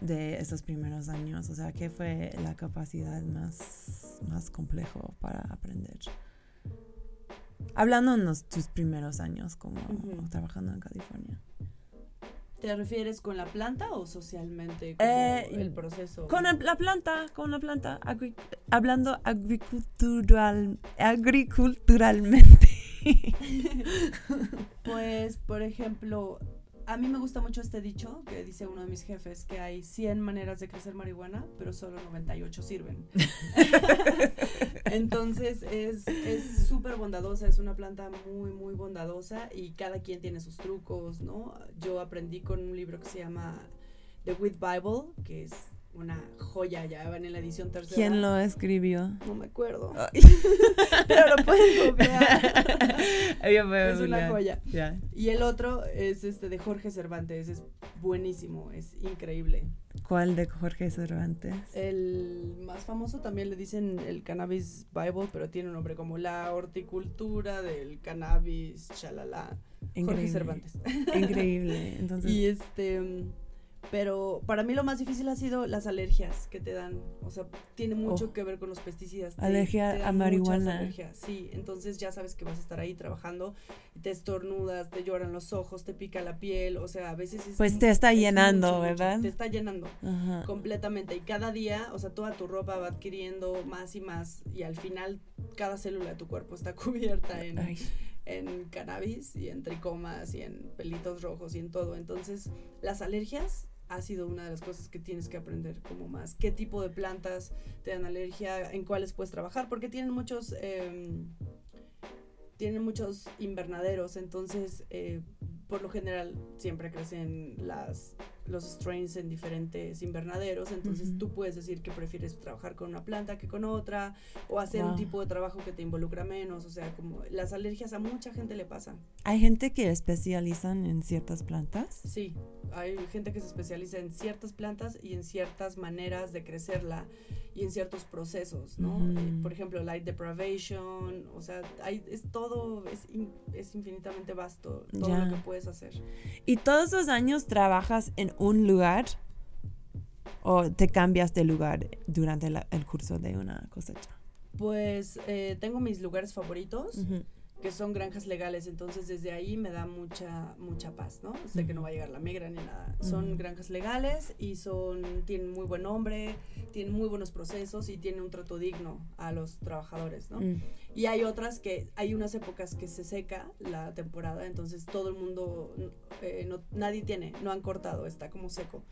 de esos primeros años? O sea, ¿qué fue la capacidad más, más complejo para aprender? Hablando en los- tus primeros años como trabajando en California. ¿Te refieres con la planta o socialmente? Como Eh, el proceso. Con el- la planta, con la planta, agri- hablando agricultural, agriculturalmente. Pues, por ejemplo, a mí me gusta mucho este dicho que dice uno de mis jefes, que hay 100 maneras de crecer marihuana, pero solo 98 sirven. Entonces es es súper bondadosa, es una planta muy, muy bondadosa y cada quien tiene sus trucos, ¿no? Yo aprendí con un libro que se llama The With Bible, que es una joya, ya van en la edición tercera. ¿Quién lo escribió? No me acuerdo, Ay. pero lo pueden puedo es una joya. Ya. Y el otro es este de Jorge Cervantes, es buenísimo, es increíble. ¿Cuál de Jorge Cervantes? El más famoso también le dicen el Cannabis Bible, pero tiene un nombre como la horticultura del cannabis, chalala. Jorge Increíble. Cervantes. Increíble. Entonces, Y este, pero para mí lo más difícil ha sido las alergias que te dan. O sea, tiene mucho Oh. que ver con los pesticidas. Te- Alergia te a marihuana. alergias, Sí, entonces ya sabes que vas a estar ahí trabajando te estornudas, te lloran los ojos, te pica la piel. O sea, a veces es Pues te está es llenando, mucho, mucho. ¿verdad? Te está llenando Ajá. completamente y cada día, o sea, toda tu ropa va adquiriendo más y más y al final cada célula de tu cuerpo está cubierta en, Ay, en cannabis y en tricomas y en pelitos rojos y en todo. Entonces, las alergias ha sido una de las cosas que tienes que aprender como más. ¿Qué tipo de plantas te dan alergia? ¿En cuáles puedes trabajar? Porque tienen muchos... em, tienen muchos invernaderos, entonces eh, por lo general siempre crecen las, los strains en diferentes invernaderos, entonces Ujú. tú puedes decir que prefieres trabajar con una planta que con otra, o hacer un Wow. tipo de trabajo que te involucra menos, o sea, como las alergias a mucha gente le pasa. Hay gente que especializan en ciertas plantas. Sí, hay gente que se especializa en ciertas plantas y en ciertas maneras de crecerla y en ciertos procesos, ¿no? Ujú. Eh, por ejemplo, light deprivation, o sea, hay, es todo, es, in- es infinitamente vasto todo Ya. lo que puedes hacer. ¿Y todos los años trabajas en un lugar? ¿O te cambias de lugar durante la- el curso de una cosecha? Pues eh, tengo mis lugares favoritos. Que son granjas legales, entonces desde ahí me da mucha mucha paz, ¿no? Sé que no va a llegar la migra ni nada. Son granjas legales y son tienen muy buen nombre, tienen muy buenos procesos y tienen un trato digno a los trabajadores, ¿no? Y hay otras que hay unas épocas que se seca la temporada, entonces todo el mundo eh, no, nadie tiene, no han cortado, está como seco.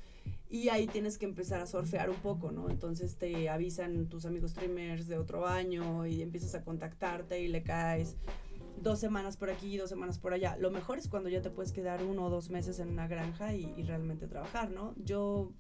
Y ahí tienes que empezar a surfear un poco, ¿no? Entonces te avisan tus amigos streamers de otro año y empiezas a contactarte y le caes dos semanas por aquí, dos semanas por allá. Lo mejor es cuando ya te puedes quedar uno o dos meses en una granja y, y realmente trabajar, ¿no? Yo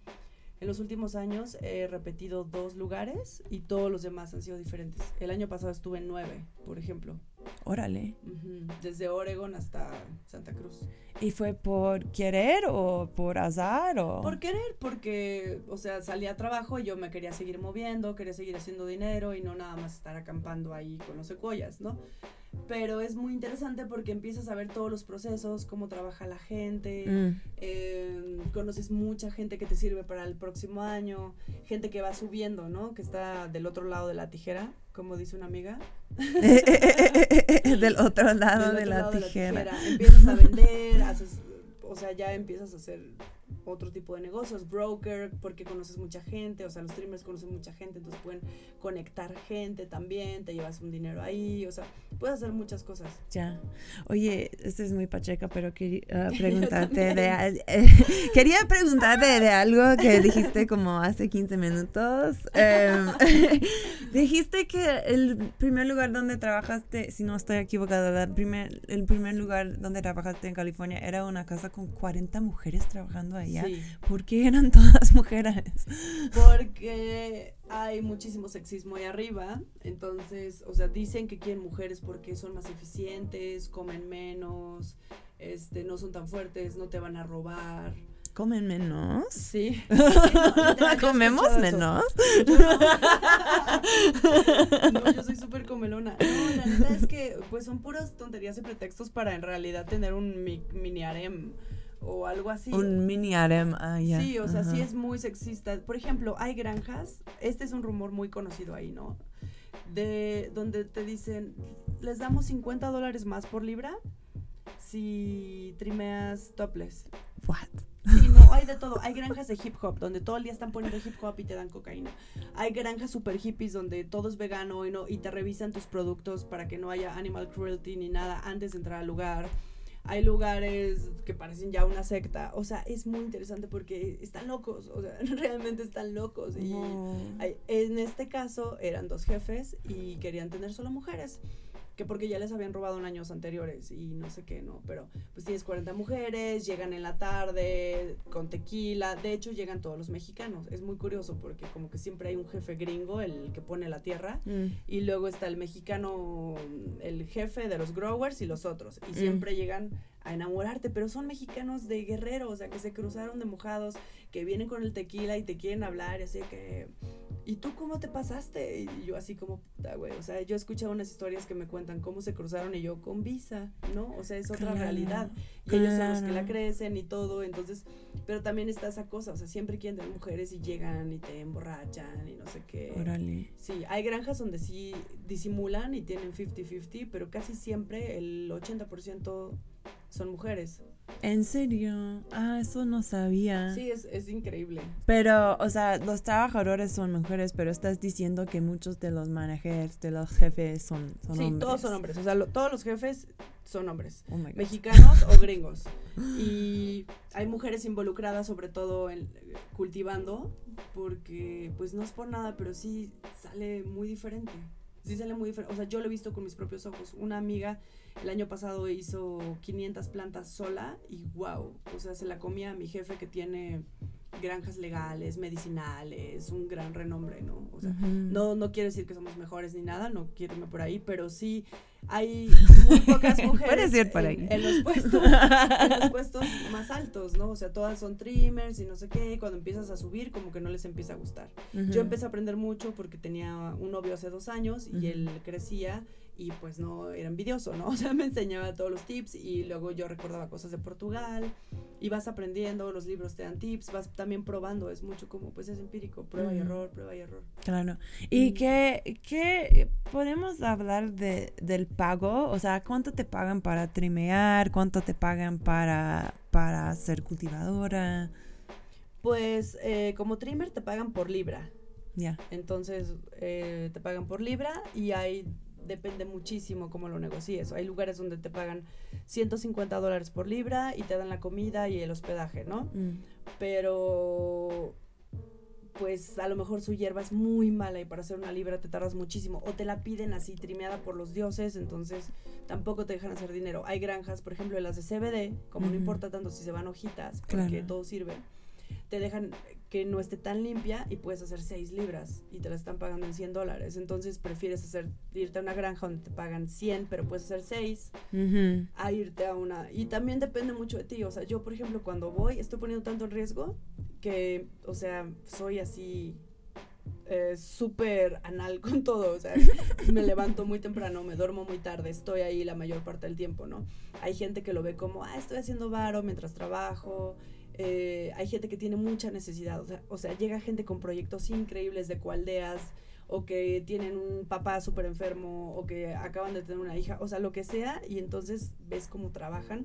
en los últimos años he repetido dos lugares y todos los demás han sido diferentes. El año pasado estuve en nueve, por ejemplo, Órale. Ujú, desde Oregon hasta Santa Cruz. ¿Y fue por querer o por azar? O... Por querer, porque, o sea, salí a trabajo y yo me quería seguir moviendo, quería seguir haciendo dinero y no nada más estar acampando ahí con los secuoyas, ¿no? Pero es muy interesante porque empiezas a ver todos los procesos, cómo trabaja la gente, Mm. eh, conoces mucha gente que te sirve para el próximo año, gente que va subiendo, ¿no? Que está del otro lado de la tijera, como dice una amiga. Del otro lado, Del de, otro la lado tijera. Empiezas a vender, haces, o sea, ya empiezas a hacer otro tipo de negocios, broker, porque conoces mucha gente, o sea, los streamers conocen mucha gente, entonces pueden conectar gente también, te llevas un dinero ahí, o sea, puedes hacer muchas cosas. Ya. Oye, esto es muy pacheca, pero quería ah, preguntarte también. de al- eh, quería preguntarte de algo que dijiste como hace 15 minutos. Em, dijiste que el primer lugar donde trabajaste, si no estoy equivocada, el primer, el primer lugar donde trabajaste en California era una casa con 40 mujeres trabajando allá. Sí. ¿Por qué eran todas mujeres? Porque hay muchísimo sexismo ahí arriba, entonces, o sea, dicen que quieren mujeres porque son más eficientes, comen menos, este, no son tan fuertes, no te van a robar. ¿Comen menos? Sí. No, ¿Comemos menos? No, yo soy súper comelona. No, la neta es que pues son puras tonterías y pretextos para en realidad tener un mi- mini harem o algo así. Un mini harem. Ah, ya. Sí, o sea, sí Ajá. es muy sexista. Por ejemplo, hay granjas, este es un rumor muy conocido ahí, ¿no? De donde te dicen, les damos 50 dólares más por libra si trimeas topless. What? Sí, no, hay de todo. Hay granjas de hip hop donde todo el día están poniendo hip hop y te dan cocaína. Hay granjas super hippies donde todo es vegano y, no, y te revisan tus productos para que no haya animal cruelty ni nada antes de entrar al lugar. Hay lugares que parecen ya una secta. O sea, es muy interesante porque están locos. O sea, realmente están locos. Y hay- en este caso eran dos jefes y querían tener solo mujeres. Que porque ya les habían robado en años anteriores y no sé qué, ¿no? Pero pues tienes 40 mujeres, llegan en la tarde con tequila. De hecho, llegan todos los mexicanos. Es muy curioso porque como que siempre hay un jefe gringo, el que pone la tierra. Mm. Y luego está el mexicano, el jefe de los growers y los otros. Y Mm. siempre llegan a enamorarte, pero son mexicanos de guerrero, o sea, que se cruzaron de mojados, que vienen con el tequila y te quieren hablar, y así que... ¿Y tú cómo te pasaste? Y yo así como, puta, güey, o sea, yo he escuchado unas historias que me cuentan cómo se cruzaron y yo con visa, ¿no? O sea, es otra Claro, realidad. Y ellos son los que la crecen y todo, entonces, pero también está esa cosa, o sea, siempre quieren tener mujeres y llegan y te emborrachan y no sé qué. Órale. Sí, hay granjas donde sí disimulan y tienen 50-50, pero casi siempre el 80% son mujeres. ¿En serio? Ah, eso no sabía. Sí, es, es increíble. Pero, o sea, los trabajadores son mujeres, pero estás diciendo que muchos de los managers, de los jefes son, son sí, hombres. todos son hombres, o sea, lo- todos los jefes son hombres. Oh my God. mexicanos o gringos. Y hay mujeres involucradas, sobre todo en cultivando, porque pues no es por nada, pero sí sale muy diferente. Sí sale muy diferente. O sea, yo lo he visto con mis propios ojos. Una amiga el año pasado hizo 500 plantas sola y wow, o sea, se la comía a mi jefe que tiene granjas legales, medicinales, un gran renombre, ¿no? O sea, no, no quiero decir que somos mejores ni nada, no quiero irme por ahí, pero sí hay muy pocas mujeres ir por en- ahí. En, los puestos, en los puestos más altos, ¿no? O sea, todas son trimmers y no sé qué, y cuando empiezas a subir como que no les empieza a gustar. Yo empecé a aprender mucho porque tenía un novio hace dos años y él crecía y pues no era envidioso, ¿no? O sea, me enseñaba todos los tips y luego yo recordaba cosas de Portugal y vas aprendiendo, los libros te dan tips, vas también probando, es mucho como pues es empírico, prueba y error, prueba y error. Claro. ¿Y Mm. qué, qué podemos hablar de, del pago? O sea, ¿cuánto te pagan para trimear? ¿Cuánto te pagan para, para ser cultivadora? Pues eh, como trimmer te pagan por libra, Ya. entonces eh, te pagan por libra y hay depende muchísimo cómo lo negocies. Hay lugares donde te pagan 150 dólares por libra y te dan la comida y el hospedaje, ¿no? Mm. pero pues a lo mejor su hierba es muy mala y para hacer una libra te tardas muchísimo o te la piden así trimeada por los dioses, entonces tampoco te dejan hacer dinero. Hay granjas, por ejemplo, las de CBD, como no importa tanto si se van hojitas, porque Claro. todo sirve, te dejan que no esté tan limpia y puedes hacer 6 libras y te la están pagando en 100 dólares. Entonces prefieres hacer irte a una granja donde te pagan 100, pero puedes hacer 6 Ujú. a irte a una. Y también depende mucho de ti. O sea, yo, por ejemplo, cuando voy, estoy poniendo tanto en riesgo que, o sea, soy así eh, súper anal con todo. O sea, me levanto muy temprano, me duermo muy tarde, estoy ahí la mayor parte del tiempo, ¿no? Hay gente que lo ve como, ah, estoy haciendo varo mientras trabajo. Eh, hay gente que tiene mucha necesidad. O sea, o sea, llega gente con proyectos increíbles de cualdeas o que tienen un papá súper enfermo, o que acaban de tener una hija, o sea, lo que sea, y entonces ves cómo trabajan.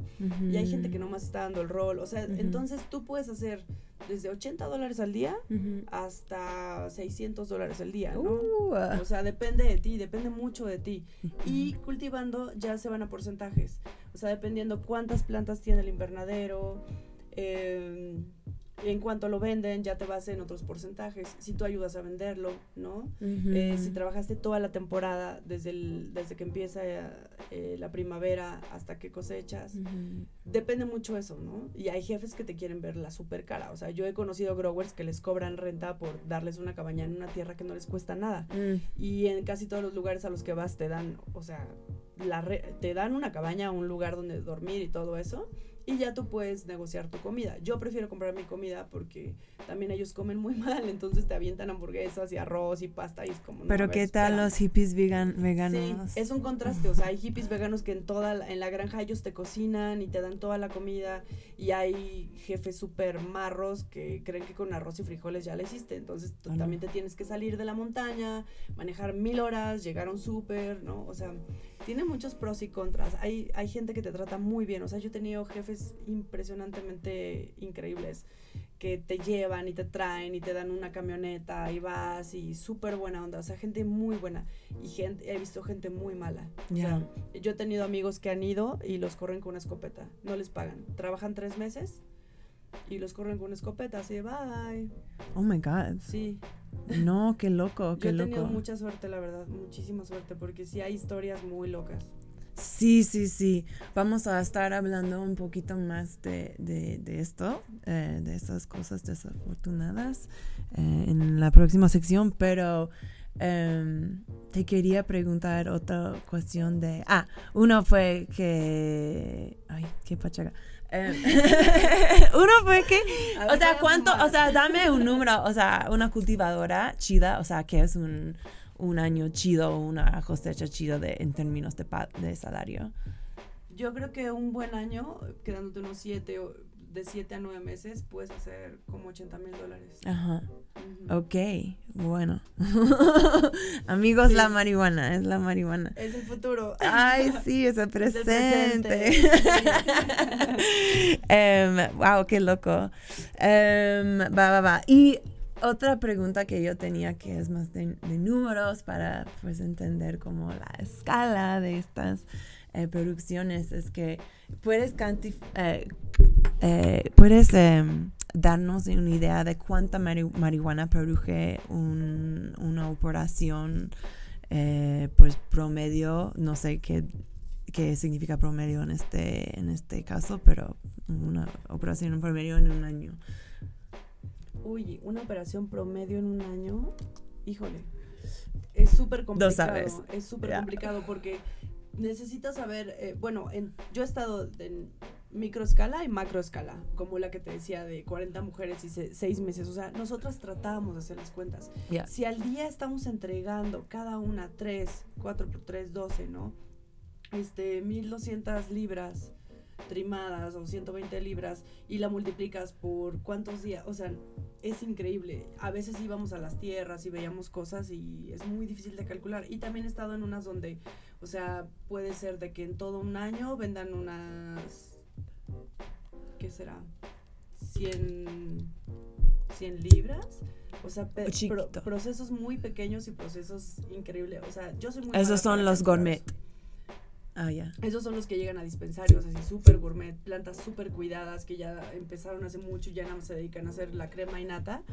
Y hay gente que nomás está dando el rol, o sea, Ujú. entonces tú puedes hacer desde 80 dólares al día Ujú. hasta 600 dólares al día, ¿no? Uh. O sea, depende de ti, depende mucho de ti. Y cultivando ya se van a porcentajes. O sea, dependiendo cuántas plantas tiene el invernadero, eh, en cuanto lo venden, ya te vas en otros porcentajes. Si tú ayudas a venderlo, ¿no? Eh, si trabajaste toda la temporada, desde, el, desde que empieza eh, la primavera hasta que cosechas, depende mucho eso, ¿no? Y hay jefes que te quieren ver la super cara. O sea, yo he conocido growers que les cobran renta por darles una cabaña en una tierra que no les cuesta nada. Mm. Y en casi todos los lugares a los que vas te dan, o sea, la re- te dan una cabaña, un lugar donde dormir y todo eso. Y ya tú puedes negociar tu comida. Yo prefiero comprar mi comida porque también ellos comen muy mal. Entonces te avientan hamburguesas y arroz y pasta y es como... no, Pero ¿qué tal los hippies vegan, veganos? Sí, es un contraste, o sea, hay hippies veganos que en toda la, en la granja ellos te cocinan y te dan toda la comida y hay jefes súper marros que creen que con arroz y frijoles ya le hiciste, entonces tú también te tienes que salir de la montaña, manejar mil horas, llegar a un súper, ¿no? O sea, tiene muchos pros y contras, hay, hay gente que te trata muy bien, o sea, yo he tenido jefes impresionantemente increíbles que te llevan y te traen y te dan una camioneta y vas y súper buena onda, o sea, gente muy buena. Y gente, he visto gente muy mala. O sea, yo he tenido amigos que han ido y los corren con una escopeta, no les pagan, trabajan tres meses y los corren con una escopeta, así de bye, Oh my God. sí. No, qué loco, Yo qué he tenido loco. mucha suerte, la verdad, muchísima suerte, porque sí hay historias muy locas. Sí, sí, sí. Vamos a estar hablando un poquito más de, de, de esto, eh, de esas cosas desafortunadas eh, en la próxima sección, pero em, te quería preguntar otra cuestión de... Ah, uno fue que... Ay, qué pachaga. Em, uno fue que... O sea, ¿cuánto? O sea, dame un número, o sea, una cultivadora chida, o sea, que es un, un año chido, una cosecha chida de, en términos de, salario. Yo creo que un buen año, quedándote unos siete, o de siete a nueve meses, puedes hacer como 80 mil dólares. Ajá. Ok, bueno. Amigos, Sí. la marihuana, es la marihuana. Es el futuro. Ay, sí, Es el presente. presente. Em, wow, qué loco. Em, va, va, va. Y otra pregunta que yo tenía que es más de, de números para pues entender como la escala de estas eh, producciones es que puedes eh, eh, puedes em, darnos una idea de cuánta mari- marihuana produce un- una operación eh, pues promedio. No sé qué qué significa promedio en este en este caso pero una operación promedio en un año. Uy, una operación promedio en un año, híjole, es súper complicado. Es súper complicado porque necesitas saber, eh, bueno, en, yo he estado en microescala y macroescala, como la que te decía de 40 mujeres y 6 meses. O sea, nosotras tratábamos de hacer las cuentas. Si al día estamos entregando cada una 3, 4 por 3, 12, ¿no? Este, 1200 libras trimadas o 120 libras y la multiplicas por cuántos días, o sea, es increíble. A veces íbamos a las tierras y veíamos cosas y es muy difícil de calcular. Y también he estado en unas donde, o sea, puede ser de que en todo un año vendan unas, ¿qué será? 100, 100 libras. O sea, pro- procesos muy pequeños y procesos increíbles. O sea, yo soy muy... esos son los gourmet ah ya Esos son los que llegan a dispensarios, así súper gourmet, plantas súper cuidadas que ya empezaron hace mucho y ya nada más se dedican a hacer la crema y nata.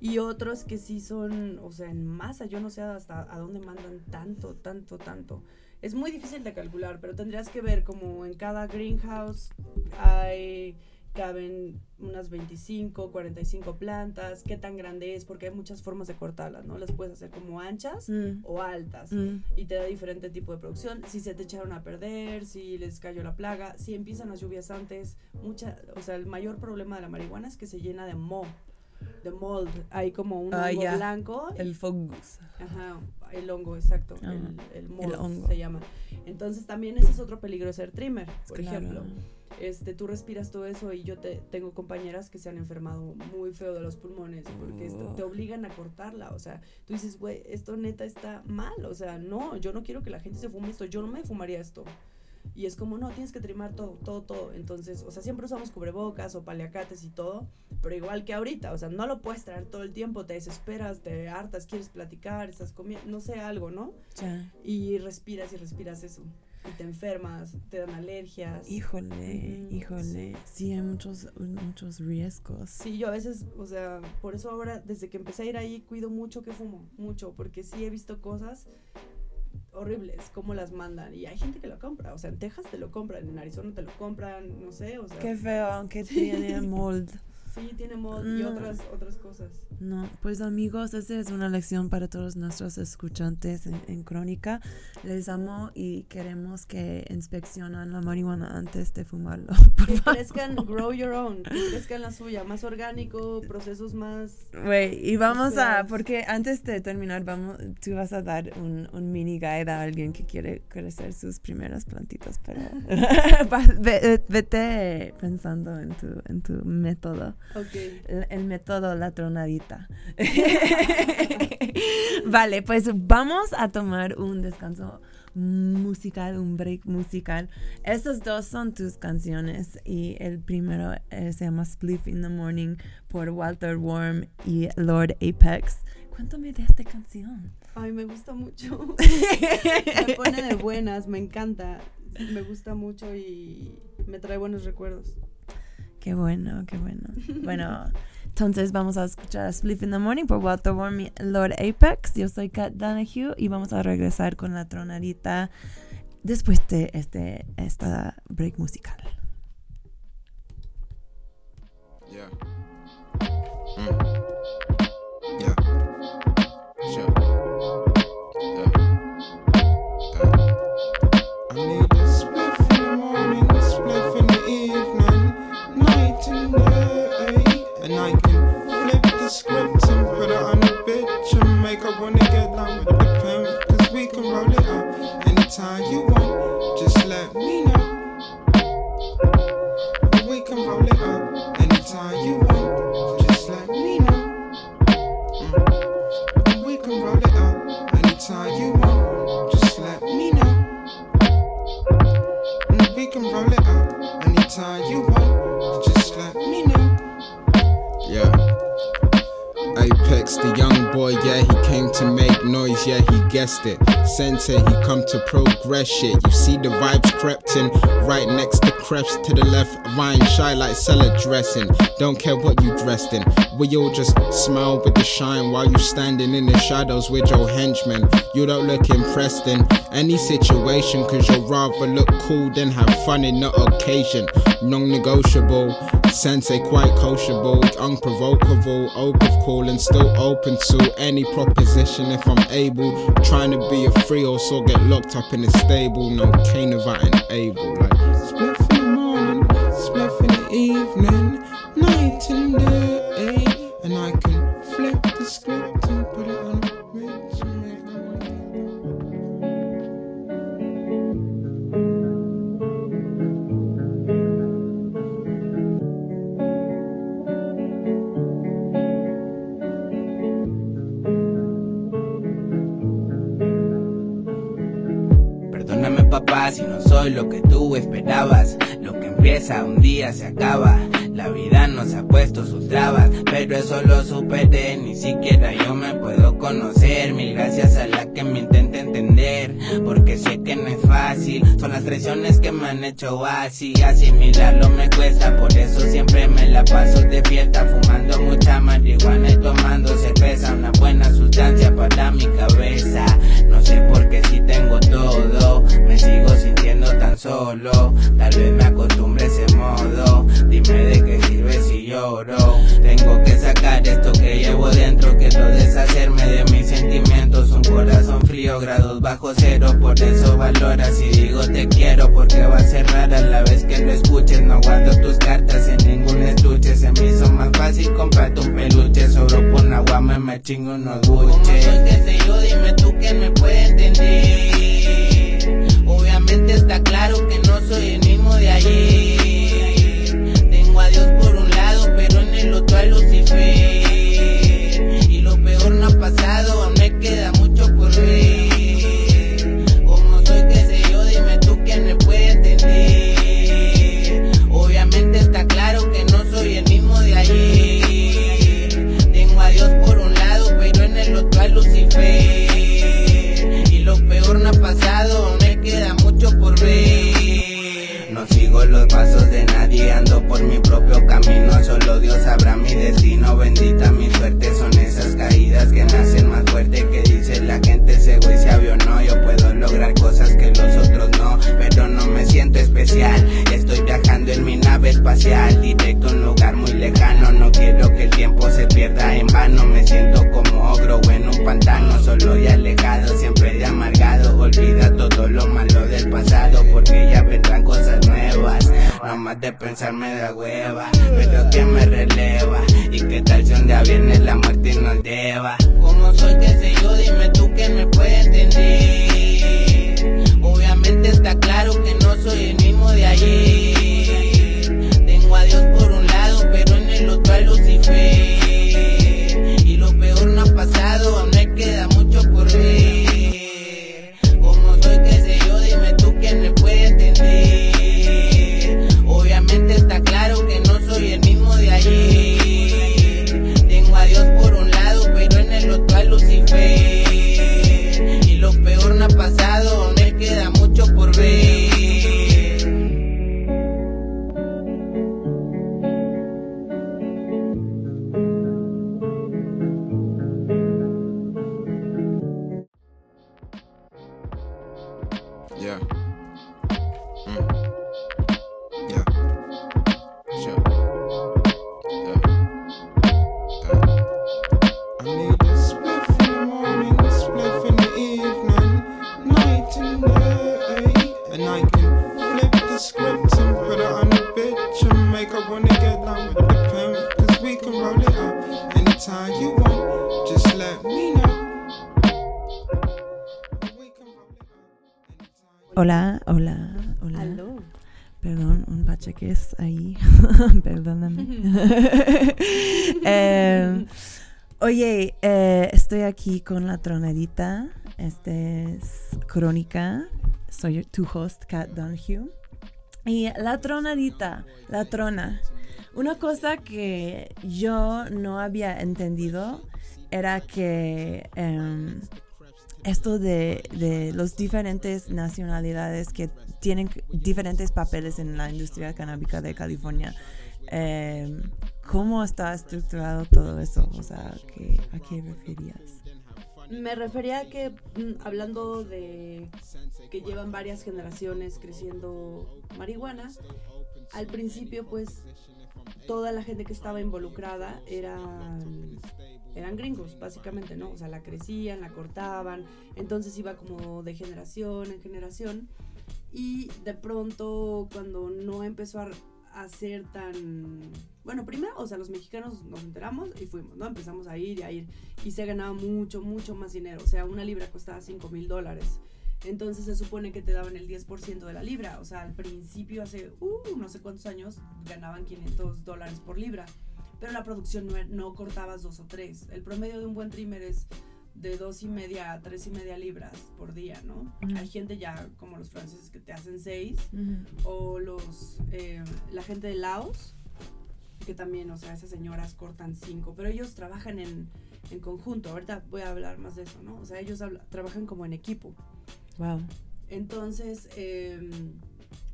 Y otros que sí son, o sea, en masa, yo no sé hasta a dónde mandan tanto, tanto, tanto. Es muy difícil de calcular, pero tendrías que ver como en cada greenhouse hay caben unas 25, 45 plantas, qué tan grande es, porque hay muchas formas de cortarlas, ¿no? Las puedes hacer como anchas Mm, o altas mm, y te da diferente tipo de producción. Si se te echaron a perder, si les cayó la plaga, si empiezan las lluvias antes, mucha, o sea, el mayor problema de la marihuana es que se llena de moho, de mold. Hay como un Ah, hongo blanco. el fungus Ajá, el hongo, exacto. Ajá. El, el mold hongo. se llama. Entonces también ese es otro peligro de ser trimmer, por Claro. ejemplo. este, tú respiras todo eso y yo te, tengo compañeras que se han enfermado muy feo de los pulmones porque esto, te obligan a cortarla, o sea, tú dices, güey, esto neta está mal, o sea, no, yo no quiero que la gente se fume esto, yo no me fumaría esto. Y es como, no, tienes que trimar todo, todo, todo. Entonces, o sea, siempre usamos cubrebocas o paliacates y todo, pero igual que ahorita, o sea, no lo puedes traer todo el tiempo, te desesperas, te hartas, quieres platicar, estás comiendo, no sé, algo, ¿no? Ya. Y respiras y respiras eso. Y te enfermas, te dan alergias. Híjole, Ujú, híjole. Sí, hay muchos, muchos riesgos. Sí, yo a veces, o sea, por eso ahora, desde que empecé a ir ahí, cuido mucho que fumo, mucho, porque sí he visto cosas horribles, cómo las mandan, y hay gente que lo compra, o sea, en Texas te lo compran, en Arizona te lo compran, no sé, o sea, Qué feo, aunque tiene mold. Sí, tiene mod y No. otras, otras cosas. No, pues amigos, esa es una lección para todos nuestros escuchantes en, en Crónica. Les amo y queremos que inspeccionan la marihuana antes de fumarlo. Que favor. crezcan, grow your own, que crezcan la suya, más orgánico, procesos más... Güey, y vamos a, porque antes de terminar, vamos, tú vas a dar un, un mini guide a alguien que quiere crecer sus primeras plantitas, pero vete pensando en tu, en tu método. Ok. El, el método la tronadita. vale, pues vamos a tomar un descanso musical, un break musical. Estos dos son tus canciones y el primero eh, se llama Spliff in the Morning por Walter Worm y Lord Apex. Cuéntame de esta canción. Ay, me gusta mucho. me pone de buenas, me encanta. Me gusta mucho y me trae buenos recuerdos. Qué bueno, qué bueno. Bueno, entonces vamos a escuchar a Spliff in the Morning por Walter Worm y Lord Apex. Yo soy Kat Donahue y vamos a regresar con la tronadita después de este esta break musical. Yeah. Mm. Can roll it up anytime you want. Just let me know. Mm. We can roll it up anytime you want. Just let me know. Yeah. Apex, the young yeah, he came to make noise, yeah, he guessed it. Sensei, he come to progress shit. You see the vibes crept in, right next to creps to the left, vine shy like cellar dressing. Don't care what you dressed in, we all just smile with the shine while you standing in the shadows with your henchmen. You don't look impressed in any situation, cause you'd rather look cool than have fun in the occasion. Non negotiable, sensei quite coachable, unprovocable, open and still open to any proposition if I'm able. Trying to be a free or so get locked up in a stable. No cane of and able. Hecho así. Con la tronadita. Este es Crónica. Soy tu host, Kat Donahue. Y la tronadita, la trona. Una cosa que yo no había entendido era que em, esto de, los diferentes nacionalidades que tienen diferentes papeles en la industria canábica de California. eh, ¿Cómo está estructurado todo eso? O sea, ¿qué- ¿a qué referías? Me refería a que, mm, hablando de que llevan varias generaciones creciendo marihuana, al principio pues toda la gente que estaba involucrada eran, eran gringos, básicamente, ¿no? O sea, la crecían, la cortaban, entonces iba como de generación en generación y de pronto cuando no empezó a, a ser tan... Bueno, primero, o sea, los mexicanos nos enteramos y fuimos, ¿no? Empezamos a ir y a ir y se ganaba mucho, mucho más dinero. O sea, una libra costaba 5 mil dólares. Entonces se supone que te daban el 10% de la libra. O sea, al principio, hace uh, no sé cuántos años, ganaban 500 dólares por libra. Pero la producción no, no cortabas dos o tres. El promedio de un buen trimmer es de dos y media a tres y media libras por día, ¿no? Hay gente ya como los franceses que te hacen seis o los eh, la gente de Laos que también, o sea, esas señoras cortan cinco, pero ellos trabajan en, en conjunto. Ahorita voy a hablar más de eso, ¿no? O sea, ellos habla- trabajan como en equipo. Wow. Entonces, eh,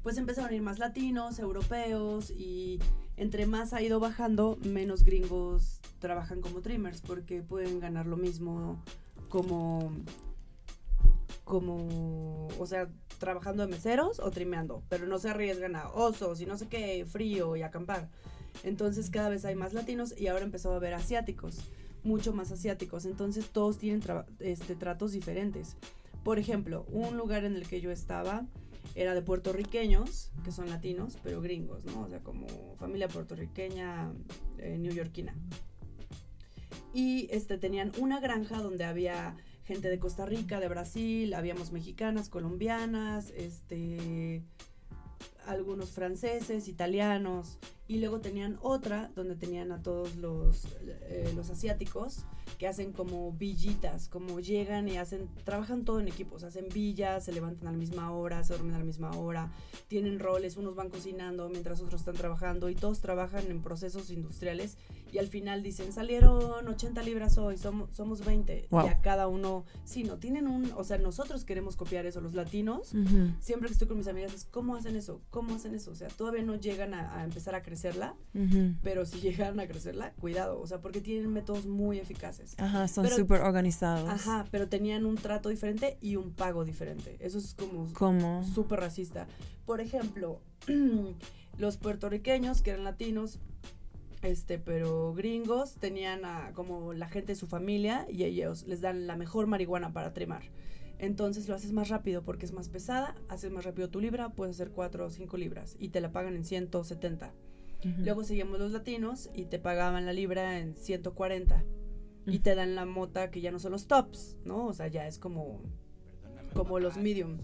pues empezaron a ir más latinos, europeos y entre más ha ido bajando, menos gringos trabajan como trimmers porque pueden ganar lo mismo como como, o sea, trabajando de meseros o trimeando, pero no se arriesgan a osos y no sé qué, frío y acampar. Entonces cada vez hay más latinos y ahora empezó a haber asiáticos, mucho más asiáticos. Entonces todos tienen este, tratos diferentes. Por ejemplo, un lugar en el que yo estaba era de puertorriqueños, que son latinos, pero gringos, ¿no? O sea, como familia puertorriqueña eh, neoyorquina. Y este, tenían una granja donde había gente de Costa Rica, de Brasil, habíamos mexicanas, colombianas, este, algunos franceses, italianos, y luego tenían otra donde tenían a todos los, eh, los asiáticos que hacen como villitas, como llegan y hacen, trabajan todo en equipos, hacen villas, se levantan a la misma hora, se duermen a la misma hora, tienen roles, unos van cocinando mientras otros están trabajando y todos trabajan en procesos industriales y al final dicen, salieron 80 libras hoy, somos, somos 20 Wow. y a cada uno, sí, no, tienen un, o sea, nosotros queremos copiar eso, los latinos, siempre que estoy con mis amigas es, ¿cómo hacen eso? ¿Cómo hacen eso? O sea, todavía no llegan a, a empezar a crecerla, pero si llegan a crecerla, cuidado, o sea, porque tienen métodos muy eficaces. Ajá, son súper organizados. Ajá, pero tenían un trato diferente y un pago diferente. Eso es como ¿Cómo? súper racista. Por ejemplo, los puertorriqueños, que eran latinos, este, pero gringos, tenían a, como la gente de su familia y ellos les dan la mejor marihuana para trimar. Entonces lo haces más rápido porque es más pesada, haces más rápido tu libra, puedes hacer 4 o 5 libras y te la pagan en 170. Luego seguimos los latinos y te pagaban la libra en 140 y Mm. te dan la mota que ya no son los tops, ¿no? O sea, ya es como como los medium.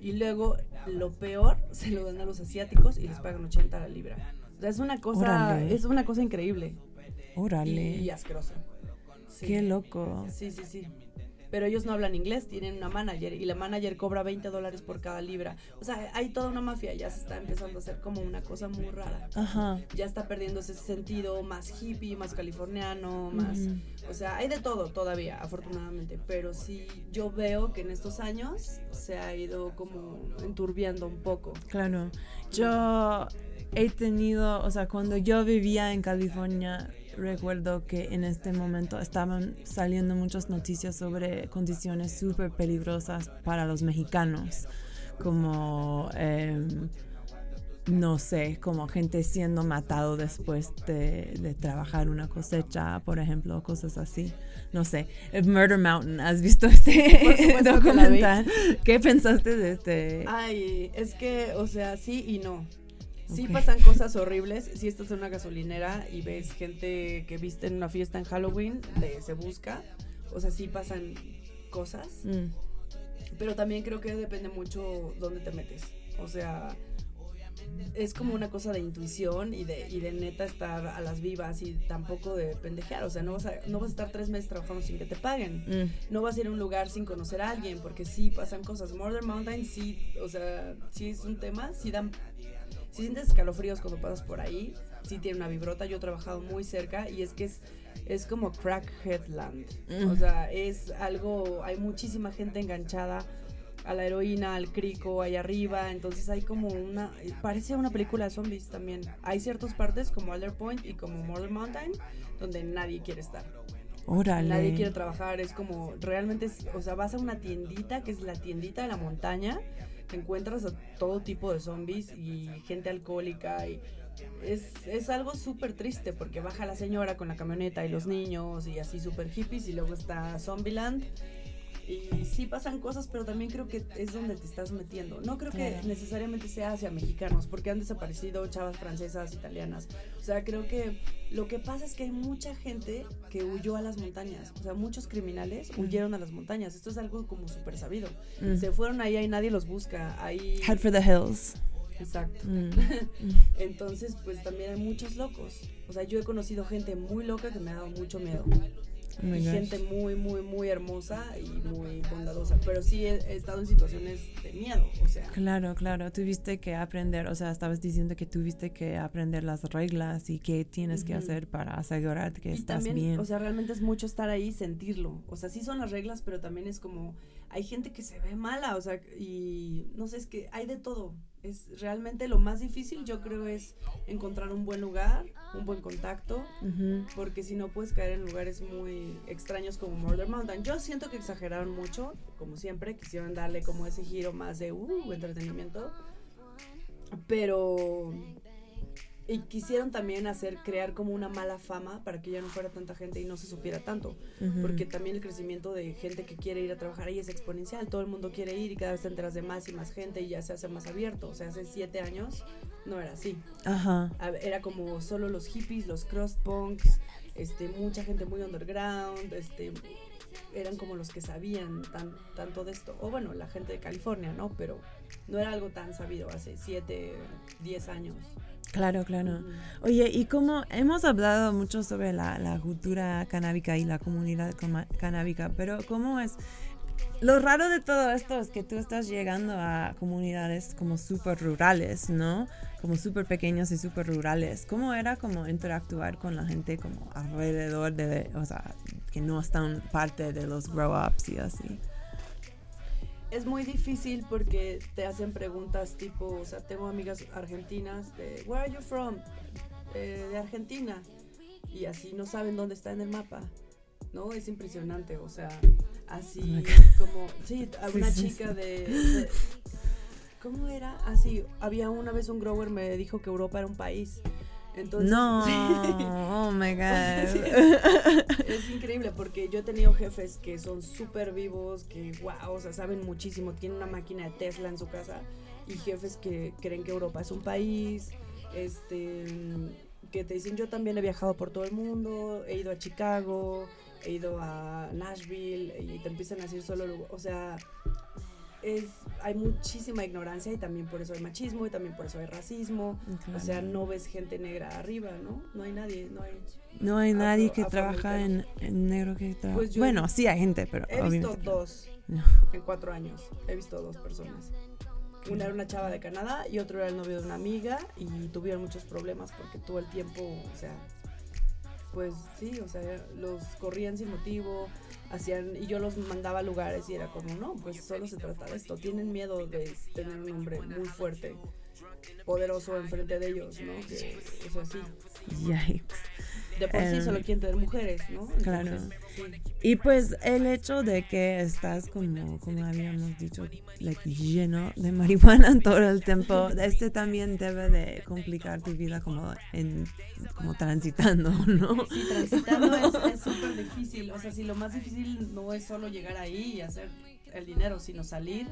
Y luego lo peor se lo dan a los asiáticos y les pagan 80 la libra. O sea, es una cosa Órale. es una cosa increíble Órale. y, y asquerosa. Sí. Qué loco. Sí, sí, sí. Pero ellos no hablan inglés, tienen una manager y la manager cobra 20 dólares por cada libra. O sea, hay toda una mafia, ya se está empezando a hacer como una cosa muy rara. Ajá. Ya está perdiendo ese sentido más hippie, más californiano, más... O sea, hay de todo todavía, afortunadamente. Pero sí, yo veo que en estos años se ha ido como enturbiando un poco. Claro. Yo he tenido, o sea, cuando yo vivía en California, recuerdo que en este momento estaban saliendo muchas noticias sobre condiciones súper peligrosas para los mexicanos, como, em, no sé, como gente siendo matado después de, de trabajar una cosecha, por ejemplo, cosas así. No sé, eh, Murder Mountain, ¿has visto este documental? ¿Qué pensaste de este? Ay, es que, o sea, sí y no. Sí pasan cosas horribles. Si estás en una gasolinera y ves gente que viste en una fiesta en Halloween, de se busca. O sea, sí pasan cosas. Mm. Pero también creo que depende mucho dónde te metes. O sea, es como una cosa de intuición y de, y de neta estar a las vivas y tampoco de pendejear. O sea, no vas, a, no vas a estar tres meses trabajando sin que te paguen. Mm. No vas a ir a un lugar sin conocer a alguien, porque sí pasan cosas. Murder Mountain sí, o sea, sí es un tema, sí dan... Si sientes escalofríos cuando pasas por ahí, sí tiene una vibrota. Yo he trabajado muy cerca y es que es, es como Crackheadland. Mm. O sea, es algo, hay muchísima gente enganchada a la heroína, al crico, ahí arriba. Entonces hay como una, parece una película de zombies también. Hay ciertas partes como Alder Point y como Murder Mountain donde nadie quiere estar. Órale. Nadie quiere trabajar, es como, realmente, es, o sea, vas a una tiendita que es la tiendita de la montaña, encuentras a todo tipo de zombies y gente alcohólica y es, es algo súper triste porque baja la señora con la camioneta y los niños y así súper hippies y luego está Zombieland y sí pasan cosas, pero también creo que es donde te estás metiendo. No creo que necesariamente sea hacia mexicanos, porque han desaparecido chavas francesas, italianas. O sea, creo que lo que pasa es que hay mucha gente que huyó a las montañas. O sea, muchos criminales huyeron a las montañas. Esto es algo como súper sabido. Mm. Se fueron ahí y nadie los busca. Ahí. Head for the hills. Exacto. Mm. Entonces, pues también hay muchos locos. O sea, yo he conocido gente muy loca que me ha dado mucho miedo. Oh y gente muy, muy, muy hermosa y muy bondadosa. Pero sí he, he estado en situaciones de miedo. O sea, Claro, claro, tuviste que aprender, o sea, estabas diciendo que tuviste que aprender las reglas y qué tienes que hacer para asegurarte que y estás también, bien. o sea, realmente es mucho estar ahí y sentirlo. O sea, sí son las reglas, pero también es como, hay gente que se ve mala, o sea, y no sé, es que hay de todo. Es realmente lo más difícil, yo creo, es encontrar un buen lugar, un buen contacto, porque si no puedes caer en lugares muy extraños como Murder Mountain. Yo siento que exageraron mucho, como siempre, quisieron darle como ese giro más de uh, entretenimiento, pero y quisieron también hacer crear como una mala fama para que ya no fuera tanta gente y no se supiera tanto, porque también el crecimiento de gente que quiere ir a trabajar ahí es exponencial, todo el mundo quiere ir y cada vez te enteras de más y más gente y ya se hace más abierto, o sea, hace siete años no era así. Ajá. Era como solo los hippies, los crust punks, este, mucha gente muy underground, este, eran como los que sabían tan, tanto de esto. O bueno, la gente de California, ¿no? Pero no era algo tan sabido hace 7, 10 años. Claro, claro. Oye, y como hemos hablado mucho sobre la, la cultura canábica y la comunidad canábica, pero ¿cómo es? Lo raro de todo esto es que tú estás llegando a comunidades como súper rurales, ¿no? Como súper pequeños y súper rurales. ¿Cómo era como interactuar con la gente como alrededor de, o sea, que no están parte de los grow-ups y así? Es muy difícil porque te hacen preguntas tipo, o sea, tengo amigas argentinas de, where are you from? "Eh, de Argentina. Y así no saben dónde está en el mapa. ¿No? Es impresionante, o sea, así Oh como, sí, a Sí, una sí, chica sí. de, de- ¿cómo era? Así, había una vez un grower me dijo que Europa era un país Entonces, No, oh my god. Es increíble porque yo he tenido jefes que son súper vivos, que wow, o sea, saben muchísimo, tienen una máquina de Tesla en su casa y jefes que creen que Europa es un país, este, que te dicen yo también he viajado por todo el mundo, he ido a Chicago, he ido a Nashville y te empiezan a decir solo, o sea, es, hay muchísima ignorancia y también por eso hay machismo y también por eso hay racismo, o sea, no ves gente negra arriba, ¿no? No hay nadie, no hay... No hay nadie afro- que trabaja en, en negro que trabaja. Pues bueno, sí hay gente, pero He visto dos No. en cuatro años. He visto dos personas. Una era una chava de Canadá y otro era el novio de una amiga y tuvieron muchos problemas porque todo el tiempo, o sea, pues sí, o sea, los corrían sin motivo, hacían y yo los mandaba a lugares y era como, no, pues solo se trata de esto. Tienen miedo de tener un hombre muy fuerte, poderoso enfrente de ellos, ¿no? Que, o sea, sí. Yikes. De por sí solo quieren tener mujeres, ¿no? claro. sí. Y pues el hecho de que estás como, como habíamos dicho, like, lleno de marihuana todo el tiempo, este también debe de complicar tu vida como en como transitando, ¿no? Sí, transitando es es súper difícil. O sea, si lo más difícil no es solo llegar ahí y hacer el dinero, sino salir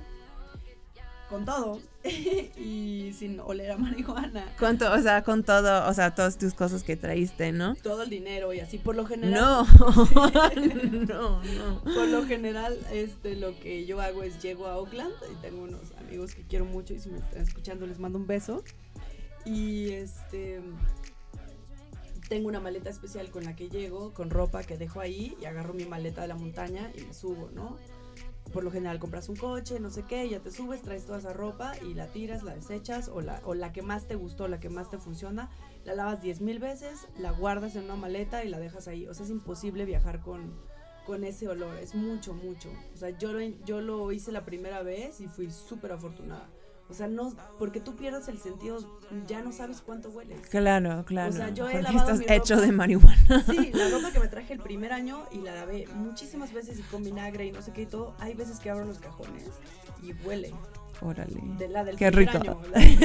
con todo y sin oler a marihuana. ¿Cuánto, o sea, con todo, o sea, todas tus cosas que traíste, ¿no? Todo el dinero y así por lo general. No, no, no. Por lo general, este, lo que yo hago es llego a Oakland y tengo unos amigos que quiero mucho y si me están escuchando les mando un beso. Y este tengo una maleta especial con la que llego, con ropa que dejo ahí y agarro mi maleta de la montaña y me subo, ¿no? Por lo general compras un coche, no sé qué, ya te subes, traes toda esa ropa y la tiras, la desechas o la, o la que más te gustó, la que más te funciona, la lavas 10 mil veces, la guardas en una maleta y la dejas ahí. O sea, es imposible viajar con, con ese olor, es mucho, mucho. O sea, yo lo, yo lo hice la primera vez y fui súper afortunada. O sea, no, porque tú pierdes el sentido, ya no sabes cuánto hueles. Claro, claro. O sea, yo he porque lavado estás mi hecho de marihuana. Sí, la ropa que me traje el primer año y la lavé muchísimas veces y con vinagre y no sé qué y todo. Hay veces que abro los cajones y huele. Órale. De la del Qué primer rico. año. La- Sí,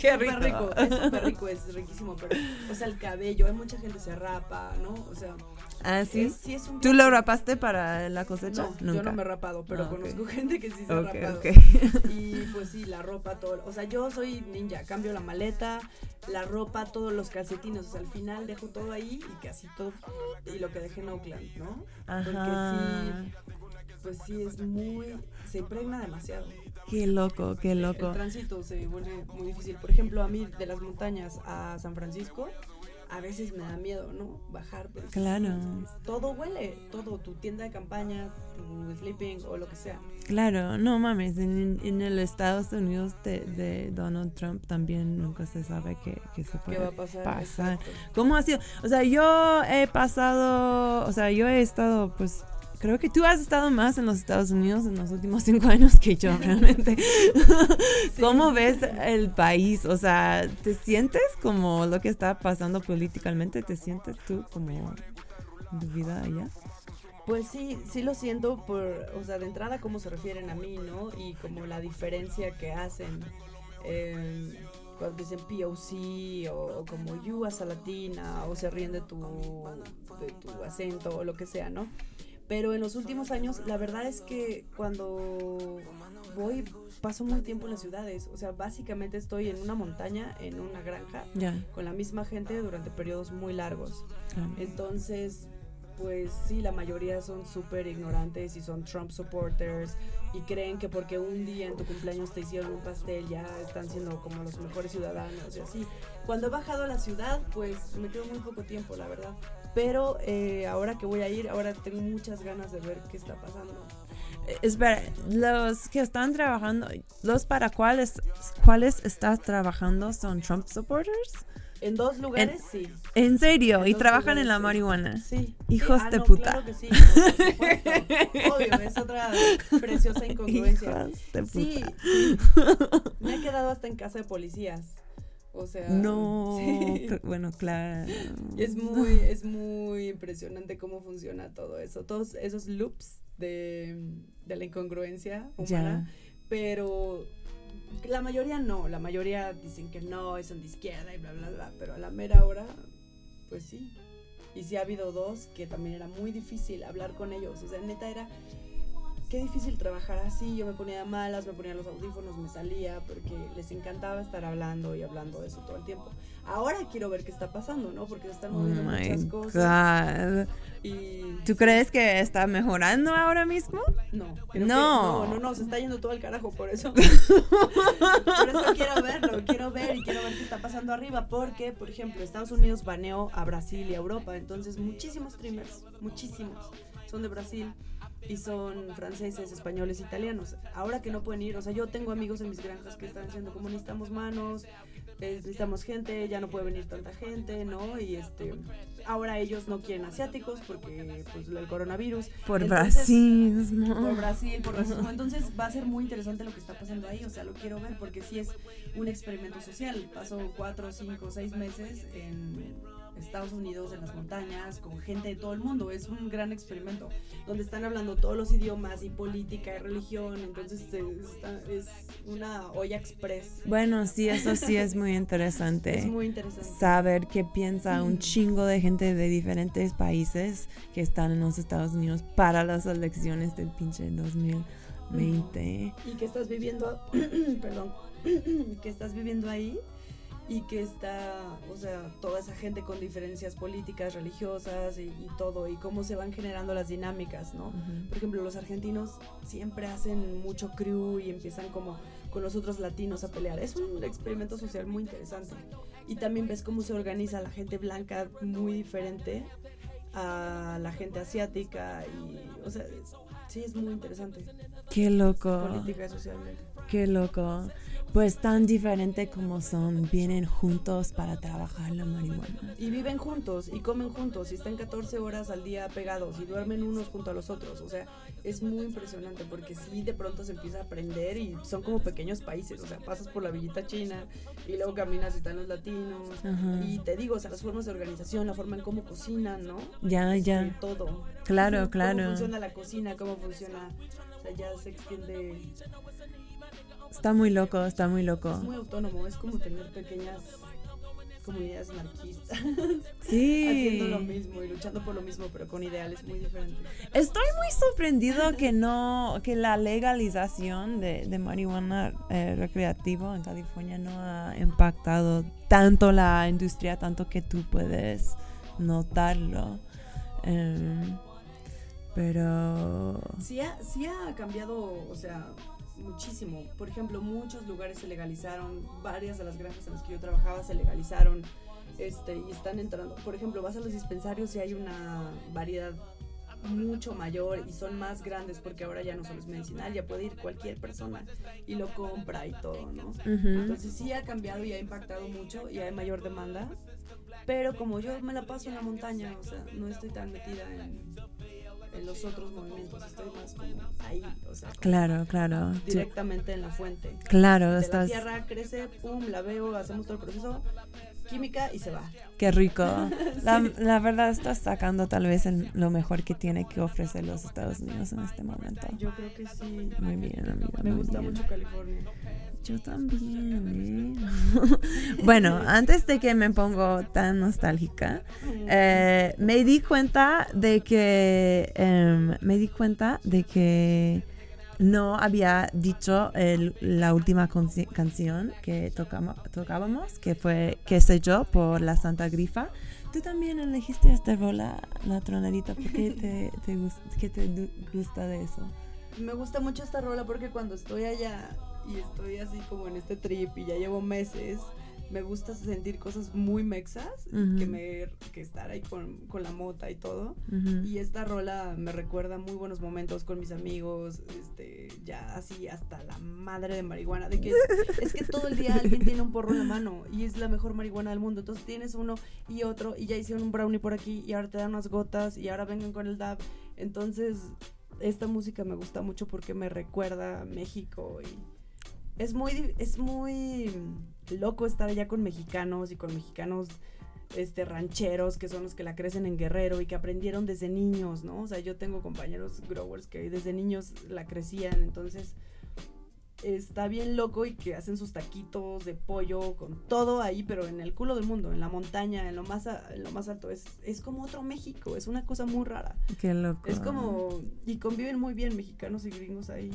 Qué súper rico. Es súper rico, es riquísimo. Pero, o sea, el cabello, hay mucha gente se rapa, ¿no? O sea, Ah, sí. es, sí es un ¿Tú lo rapaste para la cosecha? No, yo Nunca. no me he rapado, pero Ah, conozco gente que sí se ha rapado. ok. Y pues sí, la ropa, todo. O sea, yo soy ninja, cambio la maleta, la ropa, todos los calcetines. O sea, al final dejo todo ahí y casi todo. Y lo que dejé en Oakland, ¿no? Ajá. Porque sí, pues sí, es muy. Se impregna demasiado. Qué loco, qué El loco. tránsito se vuelve muy difícil. Por ejemplo, a mí de las montañas a San Francisco, a veces me da miedo, ¿no? Bajar. porque Claro. todo huele, todo, tu tienda de campaña, tu sleeping o lo que sea. Claro, no mames, en, en el Estados Unidos de, de Donald Trump también nunca se sabe qué, qué se puede ¿Qué va a pasar? ¿Cómo ha sido? O sea, yo he pasado, o sea, yo he estado, pues, creo que tú has estado más en los Estados Unidos en los últimos cinco años que yo, realmente. ¿Cómo ves el país? O sea, ¿te sientes como lo que está pasando políticamente? ¿Te sientes tú como tu vida allá? Pues sí, sí lo siento por, o sea, de entrada cómo se refieren a mí, ¿no? Y como la diferencia que hacen eh, cuando dicen POC o, o como you as a latina o se ríen de tu, de tu acento o lo que sea, ¿no? Pero en los últimos años, la verdad es que cuando voy, paso muy tiempo en las ciudades. O sea, básicamente estoy en una montaña, en una granja, Ya, con la misma gente durante periodos muy largos. claro. Entonces, pues sí, la mayoría son súper ignorantes y son Trump supporters y creen que porque un día en tu cumpleaños te hicieron un pastel ya están siendo como los mejores ciudadanos y así. Cuando he bajado a la ciudad, pues me quedo muy poco tiempo, la verdad. Pero eh, ahora que voy a ir, ahora tengo muchas ganas de ver qué está pasando. Eh, Espera, los que están trabajando, los para cuáles, cuáles estás trabajando son Trump supporters? En dos lugares, sí. ¿En serio? En ¿Y trabajan en la marihuana? Sí. Hijos Sí, ah, de no, puta. Claro que sí, por. Obvio, es otra preciosa incongruencia. Hijos de Sí, puta. sí. Me he quedado hasta en casa de policías. O sea, No, sí. bueno, claro. Es muy, es muy impresionante cómo funciona todo eso. Todos esos loops de, de la incongruencia humana. Ya. Pero La mayoría no, la mayoría dicen que no, son de izquierda y bla, bla, bla, pero a la mera hora, pues sí. Y sí ha habido dos que también era muy difícil hablar con ellos, o sea, neta era, qué difícil trabajar así, yo me ponía de malas, me ponía los audífonos, me salía, porque les encantaba estar hablando y hablando de eso todo el tiempo. Ahora quiero ver qué está pasando, ¿no? Porque se están Oh moviendo my muchas cosas. Y ¿Tú crees que está mejorando ahora mismo? No, creo que- No. no, no, no, se está yendo todo al carajo, por eso. por eso quiero verlo, quiero ver y quiero ver qué está pasando arriba, porque, por ejemplo, Estados Unidos baneó a Brasil y a Europa, entonces muchísimos streamers, muchísimos, son de Brasil y son franceses, españoles, italianos. Ahora que no pueden ir, o sea, yo tengo amigos en mis granjas que están diciendo como necesitamos manos, necesitamos gente, ya no puede venir tanta gente, ¿no? Y este, ahora ellos no quieren asiáticos porque, pues, el coronavirus. Por Entonces, racismo. por Brasil, por racismo. Entonces va a ser muy interesante lo que está pasando ahí. O sea, lo quiero ver porque sí es un experimento social. Pasó cuatro, cinco, seis meses en Estados Unidos, en las montañas, con gente de todo el mundo. Es un gran experimento donde están hablando todos los idiomas y política y religión. Entonces está- es una olla express. Bueno, sí, eso sí es muy interesante. Es muy interesante. saber qué piensa un chingo de gente de diferentes países que están en los Estados Unidos para las elecciones del pinche 2020. y que estás viviendo, perdón, que estás viviendo ahí y que está, o sea, toda esa gente con diferencias políticas, religiosas y, y todo, y cómo se van generando las dinámicas, ¿no? Ujú. Por ejemplo, los argentinos siempre hacen mucho crew y empiezan como con los otros latinos a pelear. Es un experimento social muy interesante. Y también ves cómo se organiza la gente blanca muy diferente a la gente asiática y, o sea, es- sí es muy interesante Qué loco, política y socialmente. qué loco. Pues tan diferente como son, vienen juntos para trabajar la marihuana. Y viven juntos y comen juntos y están 14 horas al día pegados y duermen unos junto a los otros. O sea, es muy impresionante porque sí de pronto se empieza a aprender y son como pequeños países. O sea, pasas por la villita china y luego caminas y están los latinos. Ajá. Y te digo, o sea, las formas de organización, la forma en cómo cocinan, ¿no? Ya, ya. todo. Claro, Cómo claro. funciona la cocina, cómo funciona. O sea, ya se extiende. Está muy loco, está muy loco. Es muy autónomo, es como tener pequeñas comunidades anarquistas. Sí. haciendo lo mismo y luchando por lo mismo, pero con ideales muy diferentes. Estoy muy sorprendido que no, que la legalización de, de marihuana eh, recreativo en California no ha impactado tanto la industria, tanto que tú puedes notarlo. Em, pero Sí ha, sí ha cambiado, o sea, muchísimo. Por ejemplo, muchos lugares se legalizaron, varias de las granjas en las que yo trabajaba se legalizaron. Este, y están entrando, por ejemplo, vas a los dispensarios y hay una variedad mucho mayor y son más grandes porque ahora ya no solo es medicinal, ya puede ir cualquier persona y lo compra y todo, ¿no? Entonces sí ha cambiado y ha impactado mucho y hay mayor demanda. Pero como yo me la paso en la montaña, o sea, no estoy tan metida en, en los otros movimientos, estoy más como ahí, o sea, claro, claro, directamente en la fuente. claro, De la estás, tierra crece, pum, la veo, hacemos todo el proceso, química y se va. qué rico. La, la verdad estás sacando tal vez el- lo mejor que tiene que ofrecer los Estados Unidos en este momento. Yo creo que sí. Muy bien, amiga. Me gusta bien. mucho California. Yo también, bueno, antes de que me pongo tan nostálgica, eh, me di cuenta de que em, me di cuenta de que no había dicho la última canción que tocamos, tocábamos, que fue qué sé yo por la Santa Grifa. Tú también elegiste esta rola, la tronerita, ¿por qué te, te te gusta de eso? Me gusta mucho esta rola porque cuando estoy allá y estoy así como en este trip y ya llevo meses, me gusta sentir cosas muy mexas, Ujú. que me que estar ahí con, con la mota y todo. Ujú. Y esta rola me recuerda muy buenos momentos con mis amigos, este, ya así hasta la madre de marihuana, de que es que todo el día alguien tiene un porro en la mano y es la mejor marihuana del mundo. Entonces tienes uno y otro y ya hicieron un brownie por aquí y ahora te dan unas gotas y ahora vengan con el dab. Entonces esta música me gusta mucho porque me recuerda a México y es muy, es muy loco estar allá con mexicanos y con mexicanos este, rancheros que son los que la crecen en Guerrero y que aprendieron desde niños, ¿no? O sea, yo tengo compañeros growers que desde niños la crecían, entonces está bien loco y que hacen sus taquitos de pollo con todo ahí, pero en el culo del mundo, en la montaña, en lo más, a, en lo más alto. Es, es como otro México, es una cosa muy rara. Qué loco. Es como, y conviven muy bien mexicanos y gringos ahí.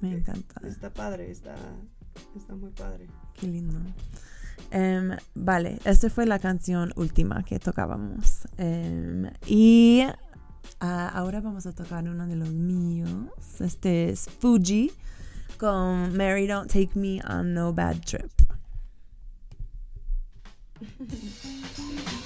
Me encanta. Está padre, está, está muy padre. Qué lindo. Em, vale, esta fue la canción última que tocábamos. Em, y ah, ahora vamos a tocar uno de los míos. Este es Fuji con Mary Don't Take Me on No Bad Trip.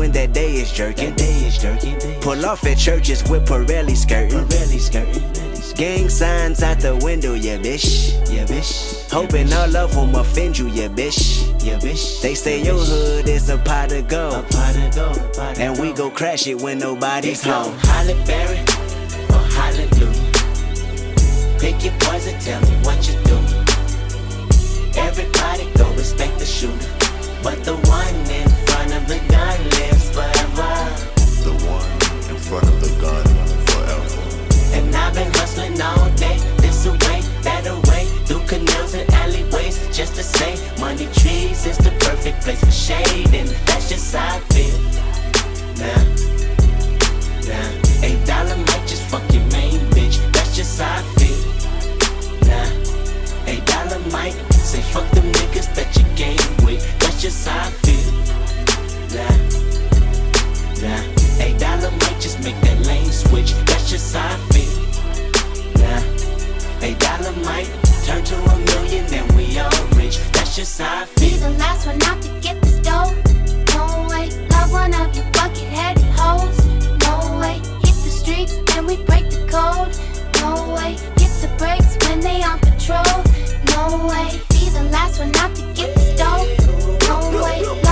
when that day is jerking. Day is jerking, day is Pull off at churches with Pirelli skirting. Pirelli skirting. Gang signs out the window, yeah, bitch. Yeah, bitch. Hoping all of them offend you, yeah, bitch. Yeah, bitch. They say Yeah, your hood is a pot of A gold. pot of gold, pot of And we go crash it when nobody's It's home. Halle Berry or Hallelujah. Pick your poison, tell me what you do. Everybody go respect the shooter. But the one in the gun lives forever. The one in front of the gun forever. And I've been hustling all day, this away, that away, through canals and alleyways, just to say, money trees is the perfect place for shade, and that's just how I feel. Nah, nah, eight dollar might just fuck your main bitch, that's just how I feel. Nah, eight dollar might say fuck them niggas that you game with, that's just how I feel. Nah. Nah, eight dollar might just make that lane switch. That's just how I feel. Nah, eight dollar might turn to a million, then we all rich. That's just how I Be the last one out to get the stove. No way, love one of you bucket-headed hoes. No way, hit the streets and we break the code. No way, hit the brakes when they on patrol. No way, be the last one out to get the stove. No way,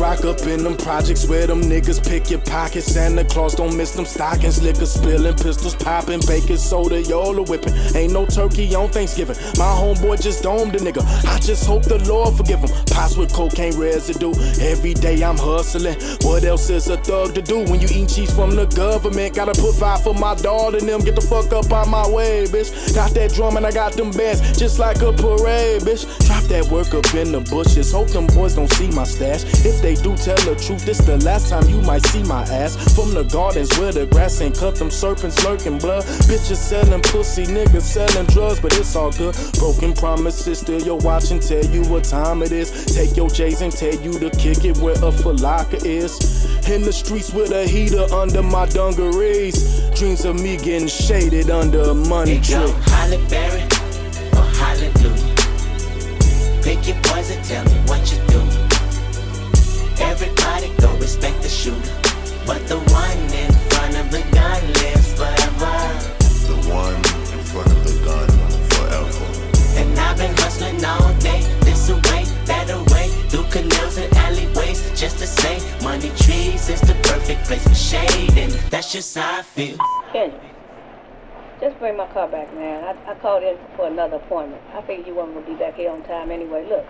rock up in them projects where them niggas pick your pockets. Santa Claus don't miss them stockings. Liquor spilling, pistols popping, baking soda, y'all whipping. Ain't no turkey on Thanksgiving. My homeboy just domed a nigga. I just hope the Lord forgive him. Pots with cocaine residue. Every day I'm hustling. What else is a thug to do when you eat cheese from the government? Gotta put five for my daughter and them. Get the fuck up out my way, bitch. Got that drum and I got them bands just like a parade, bitch. Drop that work up in the bushes. Hope them boys don't see my stash. If they do tell the truth, this the last time you might see my ass. From the gardens where the grass ain't cut, them serpents lurking blood. Bitches selling pussy, niggas selling drugs, but it's all good. Broken promises, still your watch and tell you what time it is. Take your J's and tell you to kick it where a falaka is. In the streets with a heater under my dungarees. Dreams of me getting shaded under a money tree. Halle Berry or Hallelujah. Pick your poison, tell me what you do. Everybody go respect the shooter. But the one in front of the gun lives forever. The one in front of the gun forever. And I've been hustling all day, this away, that away, through canals and alleyways, just to say, money trees is the perfect place for shade, and that's just how I feel. Kendrick, just bring my car back, man. I, I called in for another appointment. I figured you weren't gonna be back here on time anyway. Look,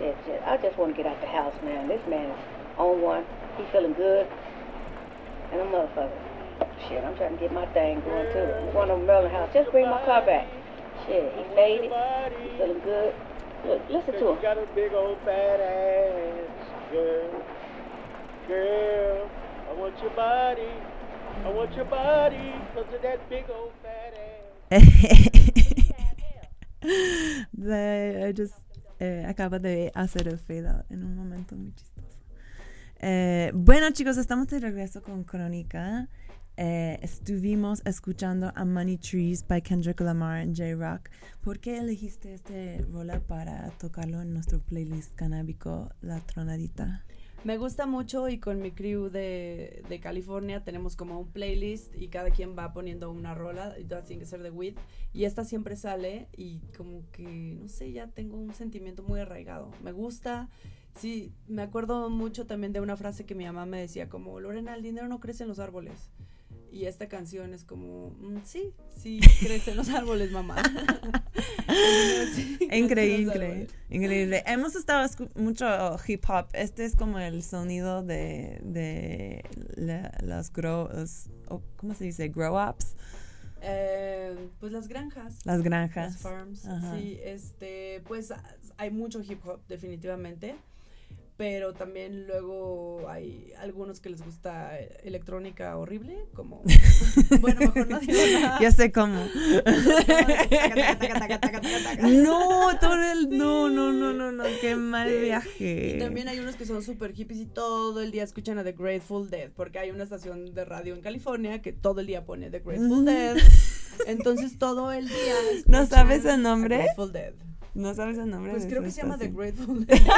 shit, shit. I just want to get out the house, man. This man is on one. He feeling good, and a motherfucker. Shit, I'm trying to get my thing going too. I'm going to Merlin house. Just bring my car back. Shit, he faded. He feeling good. Look, listen to him. got a big old fat ass, girl. Girl, I want your body. I want your body because of that big old fat ass. De- I just, eh, acaba de hacer el fade out en un momento muy chistoso. Eh, bueno, chicos, estamos de regreso con Crónica. Eh, estuvimos escuchando a Money Trees by Kendrick Lamar en J-Rock. ¿Por qué elegiste este rola para tocarlo en nuestro playlist canábico La Tronadita? Me gusta mucho y con mi crew de, de California tenemos como un playlist y cada quien va poniendo una rola y todas tienen que ser de weed y esta siempre sale y como que no sé ya tengo un sentimiento muy arraigado. Me gusta sí me acuerdo mucho también de una frase que mi mamá me decía como Lorena el dinero no crece en los árboles y esta canción es como mm, sí sí crece en los árboles mamá sí Increíble, árboles. increíble. Hemos estado mucho hip hop. Este es como el sonido de, de la- las grow, los- oh, ¿cómo se dice? Grow ups. Eh, pues las granjas. Las granjas. Las farms. Ajá. Sí, este, pues hay mucho hip hop, definitivamente. Pero también luego hay algunos que les gusta electrónica horrible, como. bueno, mejor no digo nada. Ya sé cómo. No, todo el. No, no, no, no, no. Qué mal Sí. viaje. Y también hay unos que son súper hippies y todo el día escuchan a The Grateful Dead, porque hay una estación de radio en California que todo el día pone The Grateful. Dead. Entonces todo el día. ¿No sabes el nombre? Grateful Dead. ¿No sabes el nombre? Pues de creo que se llama The? Grateful Dead.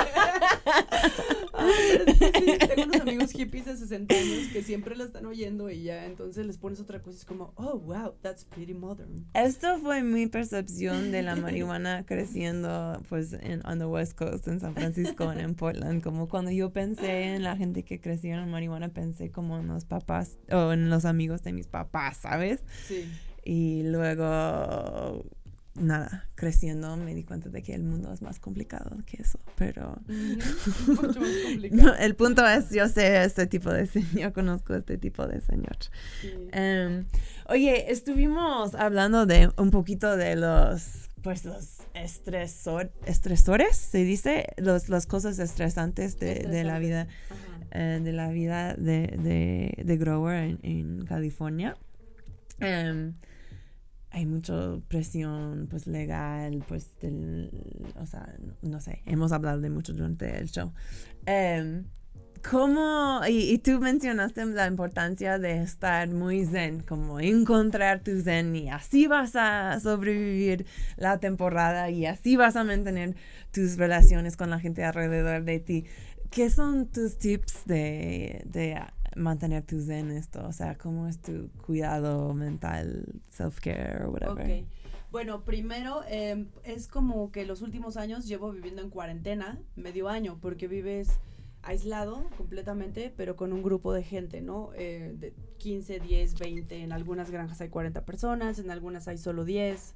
Sí, tengo unos amigos hippies de 60 años que siempre la están oyendo y ya entonces les pones otra cosa y es como, oh, wow, that's pretty modern. Esto fue mi percepción de la marihuana creciendo pues en on the West Coast, en San Francisco, en, en Portland. Como cuando yo pensé en la gente que creció en marihuana, pensé como en los papás o en los amigos de mis papás, ¿sabes? Sí. Y luego, nada, creciendo me di cuenta de que el mundo es más complicado que eso, pero... Mucho más complicado. No, el punto es, yo sé este tipo de señor, yo conozco este tipo de señor. Sí. Em, oye, estuvimos hablando de un poquito de los, pues los estresor, estresores, se dice, los, las cosas estresantes de, de la vida, eh, de la vida de, de, de grower en, en California. Em, hay mucha presión pues legal pues del, o sea no sé hemos hablado de mucho durante el show Em, ¿Cómo? Y, y tú mencionaste la importancia de estar muy zen, como encontrar tu zen y así vas a sobrevivir la temporada y así vas a mantener tus relaciones con la gente alrededor de ti. ¿Qué son tus tips de, de mantener tu zen esto? O sea, ¿cómo es tu cuidado mental, self-care o whatever? Ok. Bueno, primero em, es como que los últimos años llevo viviendo en cuarentena, medio año, porque vives aislado completamente, pero con un grupo de gente, ¿no? Eh, de 15, 10, 20, en algunas granjas hay 40 personas, en algunas hay solo 10.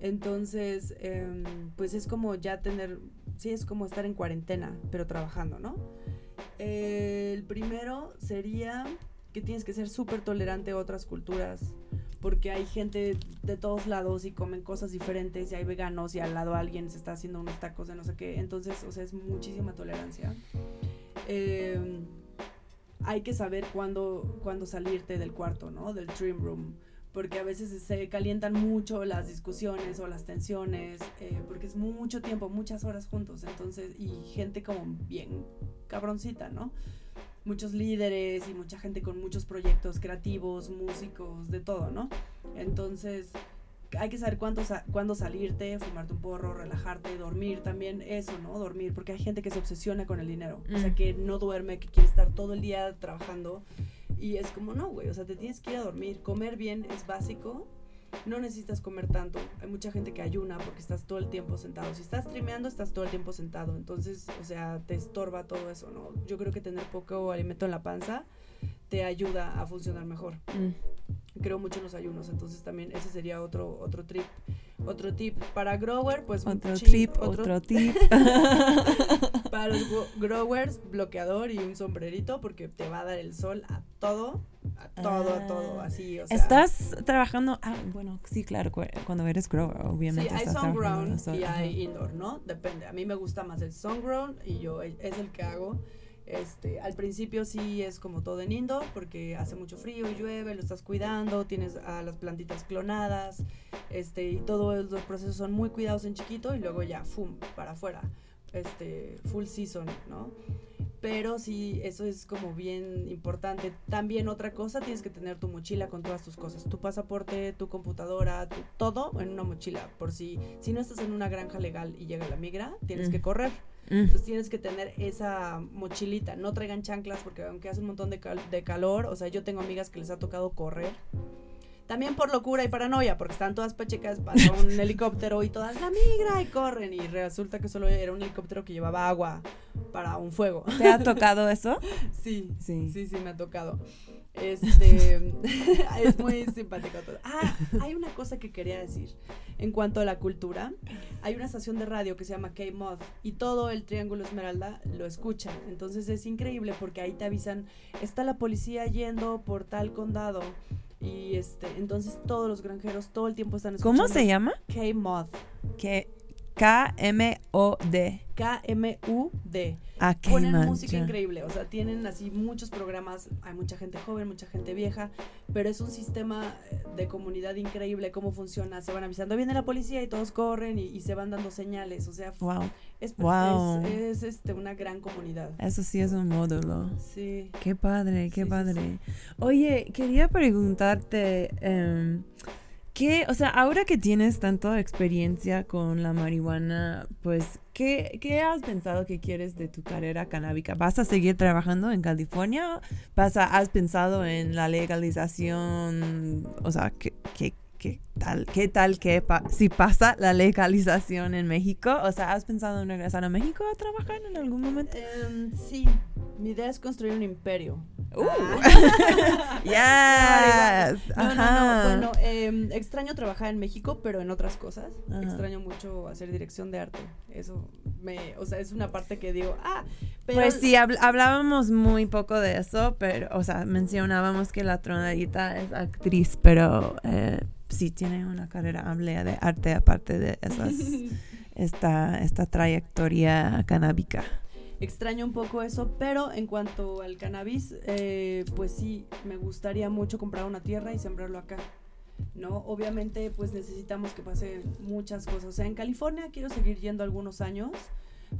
Entonces, em, pues es como ya tener, sí, es como estar en cuarentena, pero trabajando, ¿no? El primero sería que tienes que ser súper tolerante a otras culturas, porque hay gente de todos lados y comen cosas diferentes y hay veganos y al lado alguien se está haciendo unos tacos de no sé qué, entonces, o sea, es muchísima tolerancia. Eh, hay que saber cuándo, cuándo salirte del cuarto, ¿no? Del dream room. Porque a veces se calientan mucho las discusiones o las tensiones, eh, porque es mucho tiempo, muchas horas juntos, entonces, y gente como bien cabroncita, ¿no? Muchos líderes y mucha gente con muchos proyectos creativos, músicos, de todo, ¿no? Entonces, hay que saber cuándo, cuándo salirte, fumarte un porro, relajarte, dormir también, eso, ¿no? Dormir, porque hay gente que se obsesiona con el dinero, o sea, Mm. que no duerme, que quiere estar todo el día trabajando y es como, no, güey, o sea, te tienes que ir a dormir, comer bien es básico, no necesitas comer tanto, hay mucha gente que ayuna porque estás todo el tiempo sentado, si estás streameando estás todo el tiempo sentado, entonces, o sea, te estorba todo eso, ¿no? Yo creo que tener poco alimento en la panza te ayuda a funcionar mejor. Mm. creo mucho en los ayunos, entonces también ese sería otro otro trip, otro tip para grower, pues un Otro trip, otro tip. para los gro- growers, bloqueador y un sombrerito porque te va a dar el sol a todo, a todo, a todo, así, o sea. ¿Estás trabajando? Ah, bueno, sí, claro, cu- cuando eres grower, Sí, obviamente. hay sun-grown el sol, y hay indoor, ¿no? Depende. A mí me gusta más el sun-grown y yo es el que hago. Este, al principio sí es como todo en indoor porque hace mucho frío y llueve, lo estás cuidando, tienes a las plantitas clonadas, este, y todos los procesos son muy cuidados en chiquito y luego ya, ¡fum! para afuera, este, full season, ¿no? Pero sí, eso es como bien importante. También otra cosa, tienes que tener tu mochila con todas tus cosas. Tu pasaporte, tu computadora, tu- todo en una mochila. Por si, si no estás en una granja legal y llega la migra, tienes Mm. que correr. Mm. Entonces tienes que tener esa mochilita. No traigan chanclas porque aunque hace un montón de, cal- de calor, o sea, yo tengo amigas que les ha tocado correr. También por locura y paranoia, porque están todas pachecas, pasa un helicóptero y todas la migra y corren. Y resulta que solo era un helicóptero que llevaba agua para un fuego. ¿Te ha tocado eso? Sí, Sí. sí, sí, me ha tocado. Este, es muy simpático todo. Ah, hay una cosa que quería decir en cuanto a la cultura. Hay una estación de radio que se llama K-Mod y todo el Triángulo Esmeralda lo escucha. Entonces es increíble porque ahí te avisan, está la policía yendo por tal condado. Y este, entonces todos los granjeros todo el tiempo están escuchando. ¿Cómo se llama? K-Mod. Que K-M-O-D. K-M-U-D. Ah, Ponen música increíble, o sea, tienen así muchos programas, hay mucha gente joven, mucha gente vieja, pero es un sistema eh, de comunidad increíble, cómo funciona, se van avisando, viene la policía y todos corren y, y se van dando señales, o sea, Wow. es, Wow. es, es, este, una gran comunidad. Eso sí es un módulo. Sí. Qué padre, qué Sí, sí, padre. Oye, quería preguntarte, em, ¿qué, o sea, ahora que tienes tanta experiencia con la marihuana, pues, ¿qué, qué has pensado que quieres de tu carrera canábica? ¿Vas a seguir trabajando en California? ¿Vas a, ¿Has pensado en la legalización? O sea, ¿qué, qué, qué tal, qué tal que pa- si pasa la legalización en México? O sea, ¿has pensado en regresar a México a trabajar en algún momento? Em, sí, mi idea es construir un imperio. Uh. Ah. Yes. No, no, no. Bueno, em, extraño trabajar en México, pero en otras cosas. Ajá. Extraño mucho hacer dirección de arte. Eso me, o sea, es una parte que digo, ah, pero Pues sí, habl- hablábamos muy poco de eso, pero, o sea, mencionábamos que la tronadita es actriz, pero eh, sí tiene una carrera amplia de arte aparte de esas, esta, esta trayectoria canábica. extraño un poco eso, pero en cuanto al cannabis, eh, pues sí, me gustaría mucho comprar una tierra y sembrarlo acá. ¿no? Obviamente, pues necesitamos que pase muchas cosas. O sea, en California quiero seguir yendo algunos años,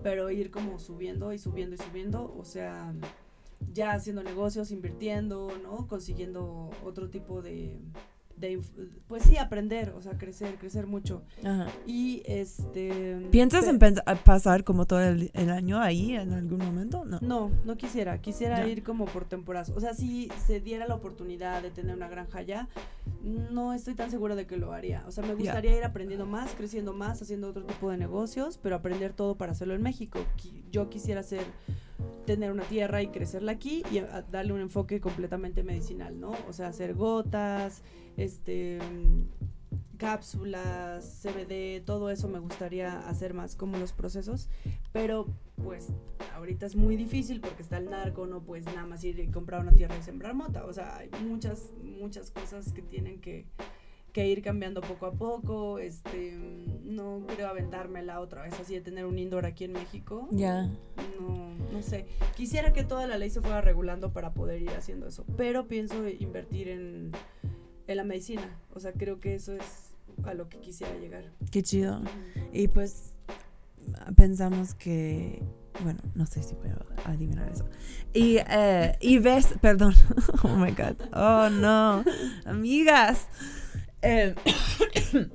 pero ir como subiendo y subiendo y subiendo. O sea, ya haciendo negocios, invirtiendo, ¿no? Consiguiendo otro tipo de, de pues sí, aprender, o sea, crecer, crecer mucho. Ajá. Y este... ¿Piensas en pasar como todo el, el año ahí en algún momento? No. No, no quisiera. Quisiera Ya. ir como por temporadas. O sea, si se diera la oportunidad de tener una granja allá, no estoy tan segura de que lo haría. O sea, me gustaría ir aprendiendo más, creciendo más, haciendo otro tipo de negocios, pero aprender todo para hacerlo en México. Yo quisiera hacer tener una tierra y crecerla aquí y a- darle un enfoque completamente medicinal, ¿no? O sea, hacer gotas, este mm, cápsulas, CBD, todo eso me gustaría hacer más como los procesos, pero pues ahorita es muy difícil porque está el narco, no puedes nada más ir y comprar una tierra y sembrar mota, o sea, hay muchas, muchas cosas que tienen que, que ir cambiando poco a poco, este, no creo aventármela otra vez así de tener un indoor aquí en México. Ya. No, no sé. Quisiera que toda la ley se fuera regulando para poder ir haciendo eso, pero pienso invertir en, en la medicina. O sea, creo que eso es a lo que quisiera llegar. Qué chido. Y pues pensamos que, bueno, no sé si puedo adivinar eso. Y, eh, y ves, perdón, oh my god, oh no, amigas. Eh,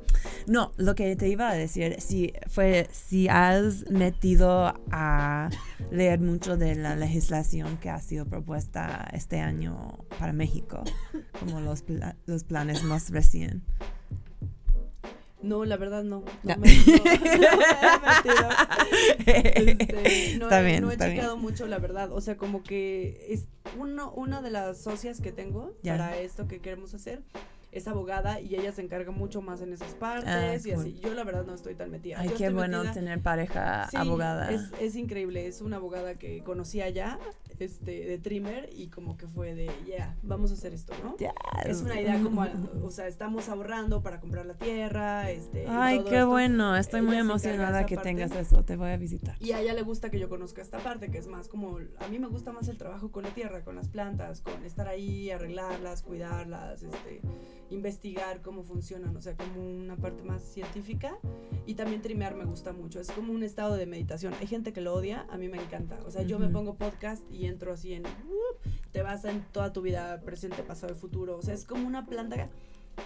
no, lo que te iba a decir, si fue, si has metido a leer mucho de la legislación que ha sido propuesta este año para México, como los, pla- los planes más recién. No, la verdad no. No me, no- he. Este, no Está he, bien, no he está bien. checado mucho, la verdad. O sea, como que es uno, una de las socias que tengo para esto que queremos hacer es abogada y ella se encarga mucho más en esas partes Ah, y cool. así. Yo la verdad no estoy tan metida. Ay, Yo qué bueno metida- tener pareja Sí, abogada. Es, es increíble, es una abogada que conocí allá, este, de Trimmer, y como que fue de, yeah, vamos a hacer esto, ¿no? Es una idea como, o sea, estamos ahorrando para comprar la tierra, este. y Ay, todo qué esto. bueno. Estoy muy Ella emocionada que parte. tengas eso. Te voy a visitar. Y a ella le gusta que yo conozca esta parte, que es más como, a mí me gusta más el trabajo con la tierra, con las plantas, con estar ahí, arreglarlas, cuidarlas, este, investigar cómo funcionan, o sea, como una parte más científica. Y también trimear me gusta mucho, es como un estado de meditación. Hay gente que lo odia, a mí me encanta. O sea, yo me pongo podcast y entro así en, uh, te vas en toda tu vida, presente, pasado y futuro. O sea, es como una planta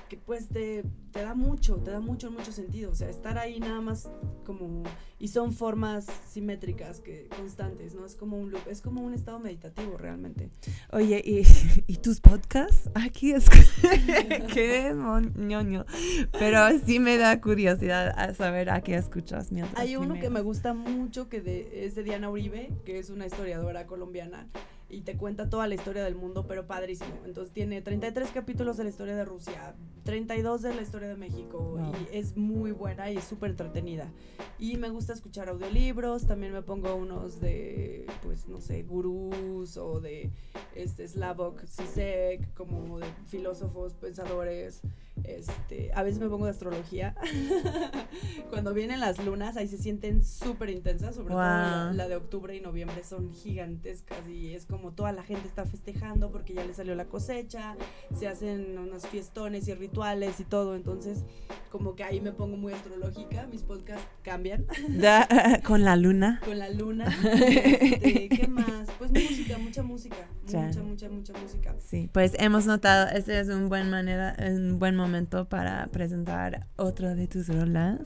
que pues te, te da mucho, te da mucho, mucho sentido. O sea, estar ahí nada más como... Y son formas simétricas, que constantes, ¿no? Es como un loop, es como un estado meditativo realmente. Oye, ¿y, y tus podcasts? Aquí es... qué moñoño. Pero sí me da curiosidad a saber a qué escuchas mientras Hay uno que primeras. me gusta mucho que de- es de Diana Uribe, que es una historiadora colombiana y te cuenta toda la historia del mundo, pero padrísimo. Entonces tiene 33 capítulos de la historia de Rusia, 32 de la historia de México Wow. y es muy buena y es súper entretenida. Y me gusta escuchar audiolibros, también me pongo unos de, pues no sé, gurús o de este Slavoj Zizek, como de filósofos, pensadores. Este, a veces me pongo de astrología. Cuando vienen las lunas, ahí se sienten súper intensas, sobre todo la, Wow. la de octubre y noviembre son gigantescas y es como toda la gente está festejando porque ya le salió la cosecha, se hacen unos fiestones y rituales y todo, entonces como que ahí me pongo muy astrológica, mis podcasts cambian. Da- con la luna. Con la luna. Este, ¿Qué más? Pues música, mucha música. Ya. Mucha, mucha, mucha música. Sí, pues hemos notado, este es un buen manera, un buen momento para presentar otro de tus rolas.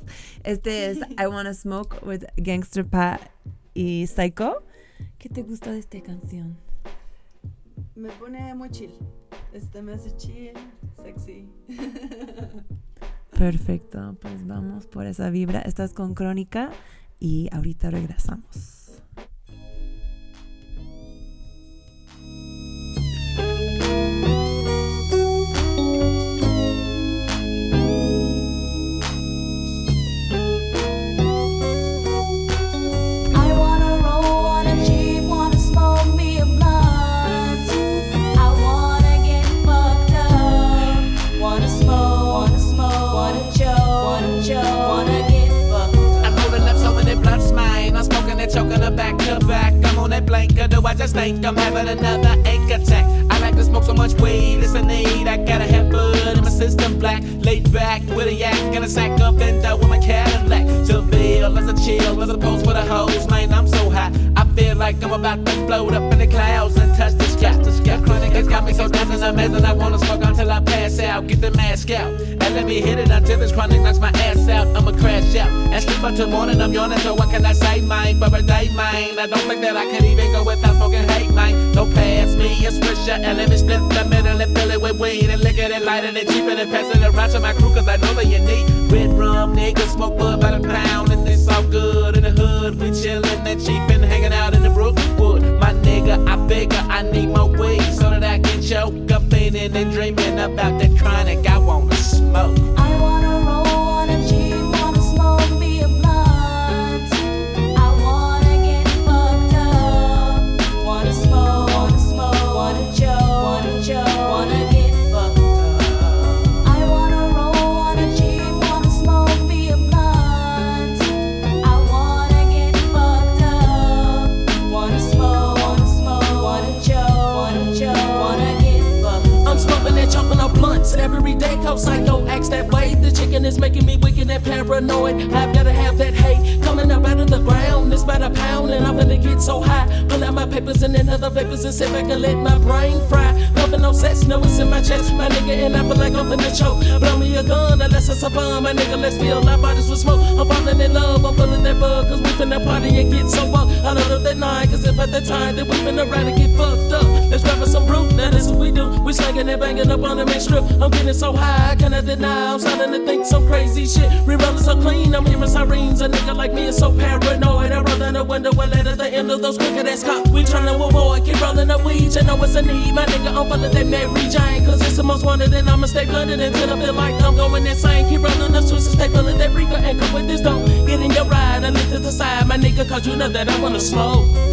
Este es I Wanna Smoke with Gangster Pa y Psycho. ¿Qué te gusta de esta canción? Me pone muy chill. Este me hace chill, sexy. Perfecto, pues vamos por esa vibra. Estás con Crónica y ahorita regresamos. I just think I'm having another ache attack? I like to smoke so much weed, it's a need. I gotta have blood in my system, black. Laid back with a yak and a sack of Vento with my Cadillac. Seville as a chill, as opposed for the hoes, man. I'm so high. I feel like I'm about to float up in the clouds and touch the sky. The chronic has got me so dancing amazing. I wanna smoke until I pass out. Get the mask out and let me hit it until this chronic knocks my ass out. I'ma crash out and sleep until morning. I'm yawning, so what can I say, mine? But a day, mine. I don't think that I can even go without smoking hate, mine. No pass me a swisher and let me split the middle and fill it with weed and lick it and light it and cheap it and pass it around to my crew, cause I know that you need red rum, niggas smoke bud by the pound and it's all good in the hood. We chillin' and cheap and hanging out in the Brookwood. My nigga, I figure I need more weed so that I can choke up thinking and dreaming about that chronic I wanna smoke. I wanna Cause psycho acts that way. The chicken is making me wicked and paranoid. I've gotta have that hate coming up out of the ground. It's about a pound and I'm gonna get so high. Pull out my papers and then other papers and sit back and let my brain fry. Nothing, no sex, no it's in my chest. My nigga and I feel like I'm finna choke. Blow me a gun unless it's a bomb. My nigga, let's fill our bodies with smoke. I'm falling in love, I'm feeling that bug. Cause we finna party and get so up. I don't know that night, cause if at the time that we finna ride and get fucked up. Let's grab us some brew, now that's what we do. We slanging and banging up on the main strip. I'm getting so high, I cannot deny. I'm starting to think some crazy shit. We rolling so clean, I'm hearing sirens. A nigga like me is so paranoid. I roll down the window and at the end of those crooked ass cops. We trying to avoid. Keep rolling the weed, you know it's a need. My nigga, I'm full of that Mary Jane. Cause it's the most wanted, and I'ma stay blunted until I feel like I'm going insane. Keep rolling the and stay of that reefer. And come with this dope. Get in your ride and leave to the side, my nigga, cause you know that I wanna smoke.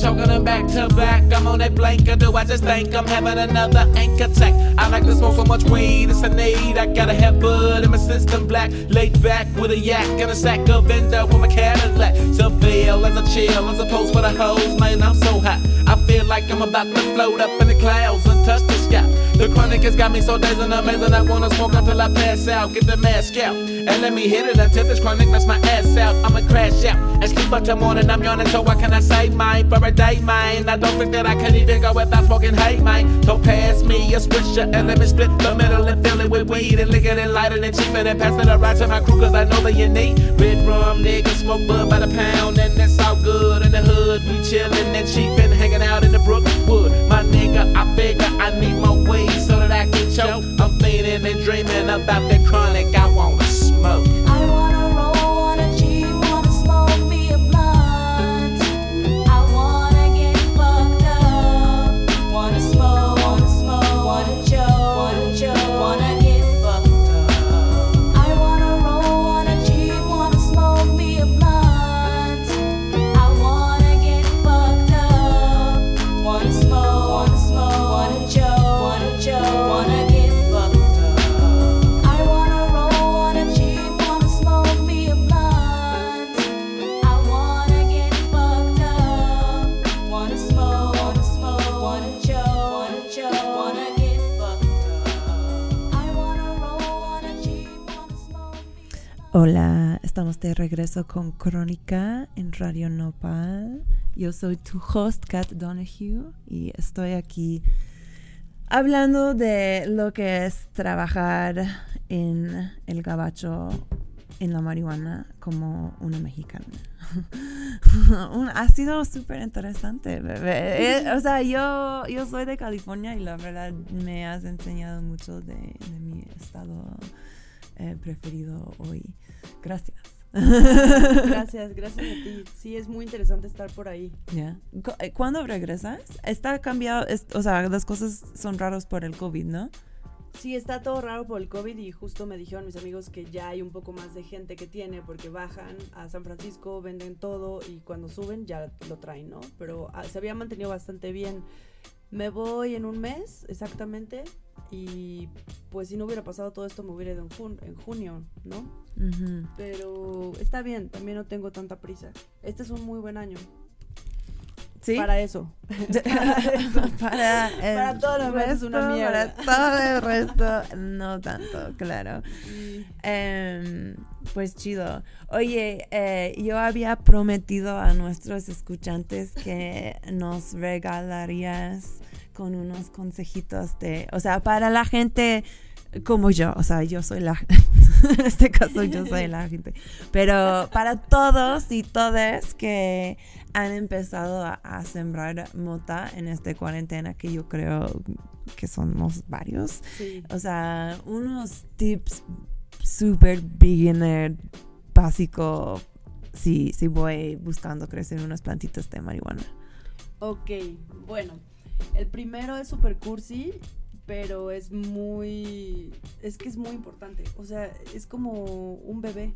Choking them back to back. I'm on that blank, or do I just think I'm having another anchor attack? I like to smoke so much weed, it's a need. I gotta have bud in my system, black. Laid back with a yak and a sack of Venda with my Cadillac. To feel as I chill, as opposed for the hoes, man. I'm so hot. I feel like I'm about to float up in the clouds and touch the sky. The chronic has got me so dazed and amazing. I wanna smoke until I pass out. Get the mask out and let me hit it until this chronic knocks my ass out. I'ma crash out and sleep until morning. I'm yawning, so what can I say, mine? For a day, mine. I don't think that I can even go without smoking, hey, mine. So pass me a swisher and let me split the middle and fill it with weed and lick it and light it and cheap it and pass it around to my crew, cause I know that you need red rum, nigga. Smoke bud by the pound and that's all good in the hood. We chillin' and cheapin', hanging out in the Brookwood. My nigga, I figure I need more weed so that I can choke. I'm feeding and dreaming about the chronic. I Hola, estamos de regreso con Crónica en Radio Nopal. Yo soy tu host, Kat Donahue, y estoy aquí hablando de lo que es trabajar en el gabacho, en la marihuana, como una mexicana. Ha sido súper interesante. bebé. Eh, o sea, yo, yo soy de California y la verdad me has enseñado mucho de, de mi estado eh, preferido hoy. Gracias. Gracias, gracias a ti. Sí, es muy interesante estar por ahí. Eh, ¿Cuándo regresas? Está cambiado, es- o sea, las cosas son raras por el COVID, ¿no? Sí, está todo raro por el COVID y justo me dijeron mis amigos que ya hay un poco más de gente que tiene porque bajan a San Francisco, venden todo y cuando suben ya lo traen, ¿no? Pero ah, se había mantenido bastante bien. Me voy en un mes exactamente y pues si no hubiera pasado todo esto me hubiera ido en, jun- en junio, ¿no? Pero está bien, también no tengo tanta prisa. Este es un muy buen año. ¿Sí? Para eso. para, el Para todo lo demás es una resto, mierda. Para todo el resto, no tanto, claro. Em, pues chido. Oye, eh, yo había prometido a nuestros escuchantes que nos regalarías con unos consejitos de, o sea, para la gente como yo, o sea, yo soy la, en este caso yo soy la gente, pero para todos y todas que han empezado a, a sembrar mota en esta cuarentena, que yo creo que somos varios, Sí. o sea, unos tips super beginner, básico, si, si voy buscando crecer unas plantitas de marihuana. Ok, bueno, el primero es super cursi, pero es muy, es que es muy importante, o sea, es como un bebé,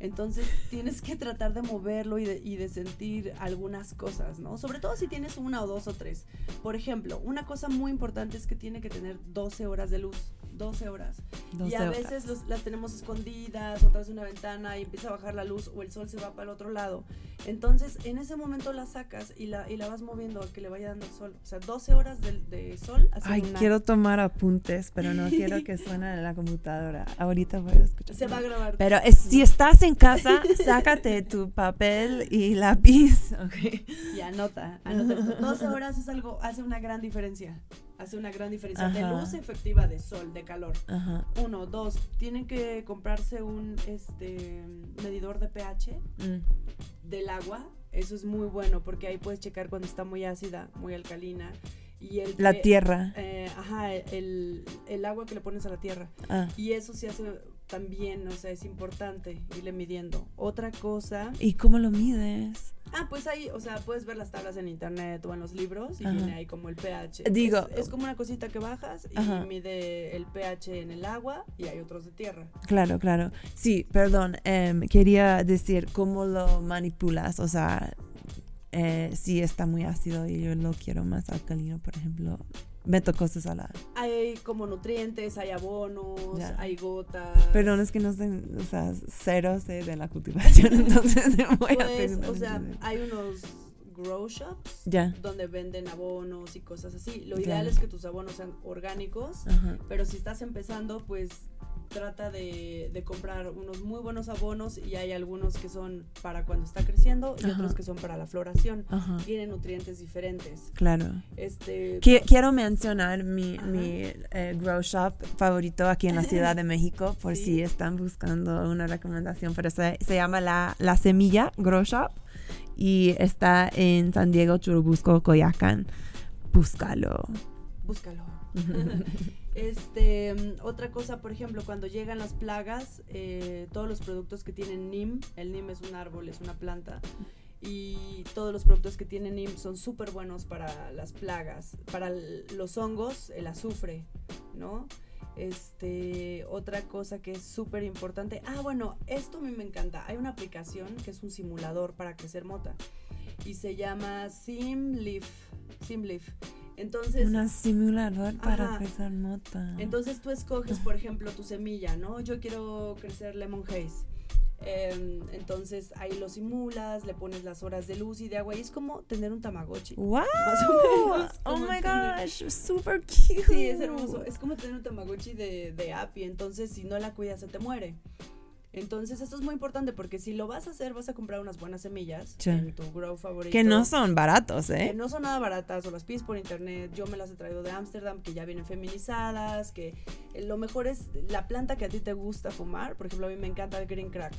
entonces tienes que tratar de moverlo y de, y de sentir algunas cosas, ¿no? Sobre todo si tienes una o dos o tres. Por ejemplo, una cosa muy importante es que tiene que tener 12 horas de luz. 12 horas. y 12 a horas. veces los- las tenemos escondidas o de una ventana y empieza a bajar la luz o el sol se va para el otro lado. Entonces, en ese momento la sacas y la, y la vas moviendo a que le vaya dando el sol. O sea, 12 horas de, de sol. Ay, una- quiero tomar apuntes, pero no quiero que suene en la computadora. Ahorita voy a escuchar. Se va a grabar. Pero es- si estás en casa, sácate tu papel y lápiz. ok. Y anota, anota esto. 12 horas es algo, hace una gran diferencia. Hace una gran diferencia de luz efectiva, de sol, de calor. Ajá. Uno, dos, tienen que comprarse un este medidor de pH Mm. del agua. Eso es muy bueno porque ahí puedes checar cuando está muy ácida, muy alcalina. Y el La que- tierra. eh, ajá, el, el agua que le pones a la tierra. Ah. Y eso se hace también, o sea, es importante irle midiendo. Otra cosa. ¿Y cómo lo mides? Ah, pues ahí, o sea, puedes ver las tablas en internet o en los libros y Ajá. viene ahí como el pH. Digo- Es, es como una cosita que bajas y Ajá. mide el pH en el agua y hay otros de tierra. Claro, claro. Sí, perdón. em, quería decir cómo lo manipulas. O sea, eh, si está muy ácido y yo lo quiero más alcalino, por ejemplo, meto cosas a la... Hay como nutrientes, hay abonos, Ya. hay gotas. Perdón, es que no sé, o sea, cero sé de la cultivación, entonces voy a Pues, o sea, hay unos grow shops Ya. donde venden abonos y cosas así. Lo ideal es que tus abonos sean orgánicos, Ajá. pero si estás empezando, pues trata de, de comprar unos muy buenos abonos y hay algunos que son para cuando está creciendo y Ajá. otros que son para la floración. Ajá. Tienen nutrientes diferentes. Claro. Este, Qui- Quiero mencionar mi, mi eh, grow shop favorito aquí en la Ciudad de México, por si están buscando una recomendación, pero se, se llama la, la Semilla Grow Shop y está en San Diego, Churubusco, Coyacán. Búscalo. Búscalo. este, mm, otra cosa, por ejemplo, cuando llegan las plagas, eh, todos los productos que tienen NIM, el NIM es un árbol, es una planta, y todos los productos que tienen NIM son súper buenos para las plagas, para los hongos, el azufre, ¿no? Este, otra cosa que es súper importante. Ah, bueno, esto a mí me encanta. Hay una aplicación que es un simulador para crecer mota y se llama SimLeaf. SimLeaf. Entonces, Un simulador para Ajá. crecer mota. entonces tú escoges, por ejemplo, tu semilla, ¿no? Yo quiero crecer lemon haze. Em, entonces ahí lo simulas, le pones las horas de luz y de agua y es como tener un tamagotchi. ¡Wow! Más o menos. Oh my tener- gosh, super cute. Sí, es hermoso. Es como tener un tamagotchi de, de app y entonces si no la cuidas se te muere. Entonces esto es muy importante porque si lo vas a hacer vas a comprar unas buenas semillas Sí. en tu grow favorito. Que no son baratos, Que ¿eh? no son nada baratas o las pides por internet. Yo me las he traído de Ámsterdam que ya vienen feminizadas, que lo mejor es la planta que a ti te gusta fumar. Por ejemplo, a mí me encanta el green crack.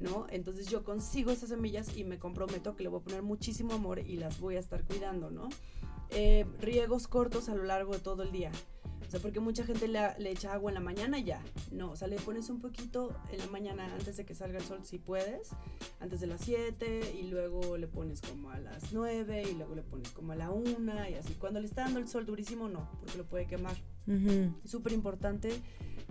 ¿No? Entonces yo consigo esas semillas y me comprometo que le voy a poner muchísimo amor y las voy a estar cuidando, ¿no? Eh, riegos cortos a lo largo de todo el día. O sea, porque mucha gente le, le echa agua en la mañana y ya. No, o sea, le pones un poquito en la mañana antes de que salga el sol si puedes, antes de las 7 y luego le pones como a las 9 y luego le pones como a la 1 y así. Cuando le está dando el sol durísimo, no, porque lo puede quemar. Ujú. Es súper importante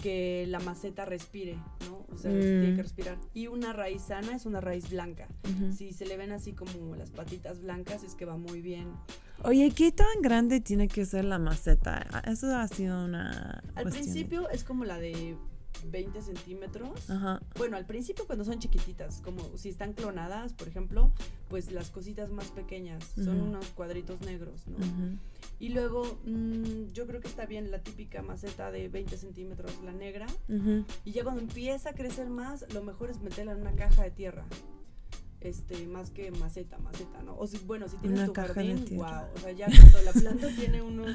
que la maceta respire, ¿no? O sea, Mm. tiene que respirar. Y una raíz sana es una raíz blanca. Ujú. Si se le ven así como las patitas blancas, es que va muy bien. Oye, ¿qué tan grande tiene que ser la maceta? Ah, Eso ha sido una Al cuestión. principio es como la de 20 centímetros. Ajá. Bueno, al principio cuando son chiquititas, como si están clonadas, por ejemplo, pues las cositas más pequeñas son unos cuadritos negros, ¿no? Ujú. Y luego mm, yo creo que está bien la típica maceta de 20 centímetros, la negra. Ujú. Y ya cuando empieza a crecer más, lo mejor es meterla en una caja de tierra. Este, más que maceta, maceta, ¿no? O si, bueno, si tienes Una tu jardín, wow. O sea, ya cuando la planta tiene unos,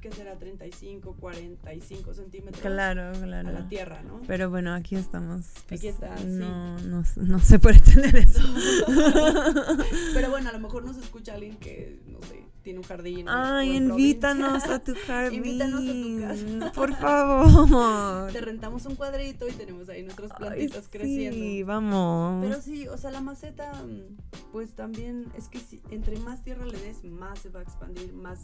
¿qué será? 35, 45 centímetros. Claro, claro. A la tierra, ¿no? Pero bueno, aquí estamos. pues, Aquí está, sí. no, no, se puede tener eso. Pero bueno, a lo mejor nos escucha alguien que, no sé, tiene un jardín. Ay, invítanos provincia. a tu jardín. Invítanos a tu casa. Por favor. Te rentamos un cuadrito y tenemos ahí nuestras Ay, plantitas creciendo. sí, vamos. Pero sí, o sea, la maceta, pues también es que si, entre más tierra le des, más se va a expandir, más,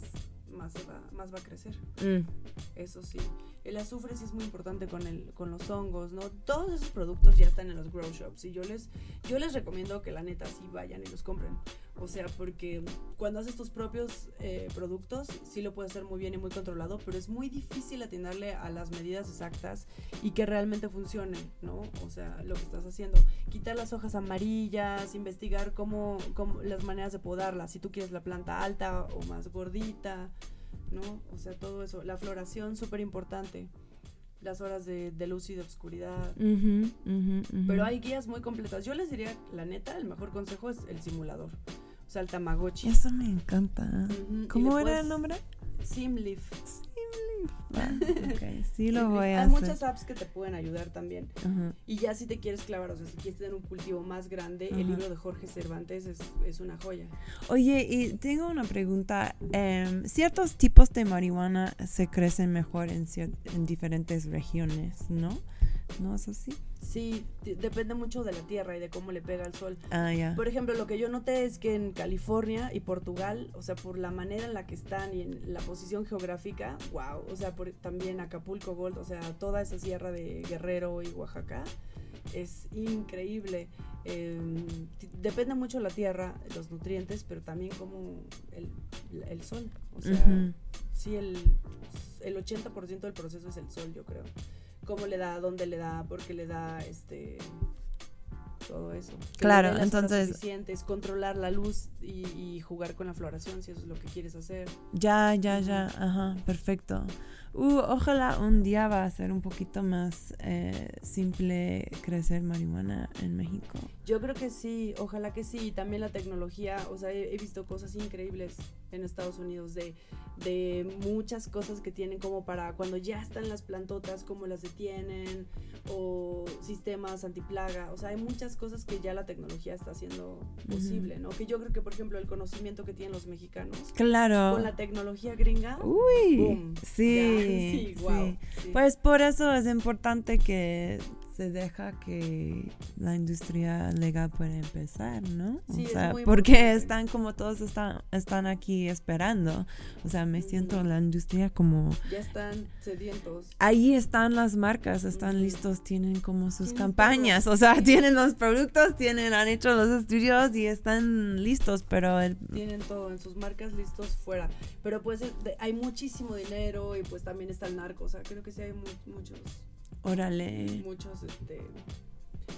más, se va, más va a crecer. Mm. Eso sí. El azufre sí es muy importante con, el, con los hongos, ¿no? Todos esos productos ya están en los grow shops y yo les, yo les recomiendo que la neta sí vayan y los compren. O sea, porque cuando haces tus propios eh, productos, sí lo puedes hacer muy bien y muy controlado, pero es muy difícil atinarle a las medidas exactas y que realmente funcionen, ¿no? O sea, lo que estás haciendo. Quitar las hojas amarillas, investigar cómo, cómo las maneras de podarlas, si tú quieres la planta alta o más gordita, ¿no? O sea, todo eso. La floración, súper importante. Las horas de, de luz y de oscuridad. Pero hay guías muy completas. Yo les diría, la neta, el mejor consejo es el simulador. O sea, el Tamagotchi. Eso me encanta. ¿Cómo era el nombre? Simleaf. Ah, sí lo voy a Hay hacer. muchas apps que te pueden ayudar también. Y ya si te quieres clavar, o sea, si quieres tener un cultivo más grande, el libro de Jorge Cervantes es, es una joya. Oye, y tengo una pregunta. Em, ¿Ciertos tipos de marihuana se crecen mejor en, en diferentes regiones, no? ¿No es así? Sí, de- depende mucho de la tierra y de cómo le pega el sol. Ah. Por ejemplo, lo que yo noté es que en California y Portugal, o sea, por la manera en la que están y en la posición geográfica, wow, o sea, por, también Acapulco Gold, o sea, toda esa sierra de Guerrero y Oaxaca, es increíble. Eh, t- depende mucho de la tierra, los nutrientes, pero también como el, el sol. O sea, sí, el, el 80% del proceso es el sol, yo creo. Cómo le da, dónde le da, por qué le da, este todo eso. Claro, las entonces- suficientes, controlar la luz y, y jugar con la floración si eso es lo que quieres hacer. Ya, ya, ya. Ajá, perfecto. Uh, ojalá un día va a ser un poquito más eh, simple crecer marihuana en México. Yo creo que sí, ojalá que sí. Y también la tecnología, o sea, he, he visto cosas increíbles en Estados Unidos de, de muchas cosas que tienen como para cuando ya están las plantotas, cómo las detienen, o sistemas antiplaga. O sea, hay muchas cosas que ya la tecnología está haciendo posible, ¿no? Que yo creo que, por ejemplo, el conocimiento que tienen los mexicanos Claro. con la tecnología gringa. Uy, boom, sí, ya, sí, sí. wow, sí. Pues por eso es importante que se deja que la industria legal pueda empezar, ¿no? Sí, o es sea, muy porque están como todos están, están aquí esperando. O sea, me siento la industria como... Ya están sedientos. Ahí están las marcas, están listos, tienen como sus Tienen campañas, todo. o sea, tienen los productos, tienen, han hecho los estudios y están listos, pero el, tienen todo en sus marcas listos fuera. Pero pues eh, hay muchísimo dinero y pues también está el narco. O sea, creo que sí hay mu- muchos, órale. muchos este,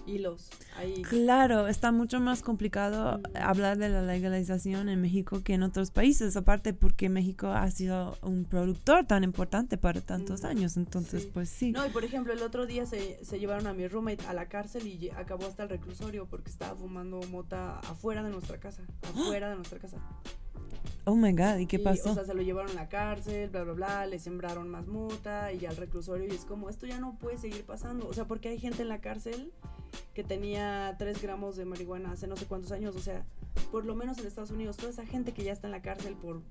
hilos ahí. Claro, está mucho más complicado hablar de la legalización en México que en otros países, aparte porque México ha sido un productor tan importante para tantos años, entonces pues sí. No, y por ejemplo, el otro día se, se llevaron a mi roommate a la cárcel y acabó hasta el reclusorio porque estaba fumando mota afuera de nuestra casa. Afuera de nuestra casa. Oh my god, ¿y qué Y, pasó? O sea, se lo llevaron a la cárcel, bla, bla, bla, le sembraron más mota y al reclusorio y es como, esto ya no puede seguir pasando. O sea, porque hay gente en la cárcel que tenía 3 gramos de marihuana hace no sé cuántos años. O sea, por lo menos en Estados Unidos, toda esa gente que ya está en la cárcel por,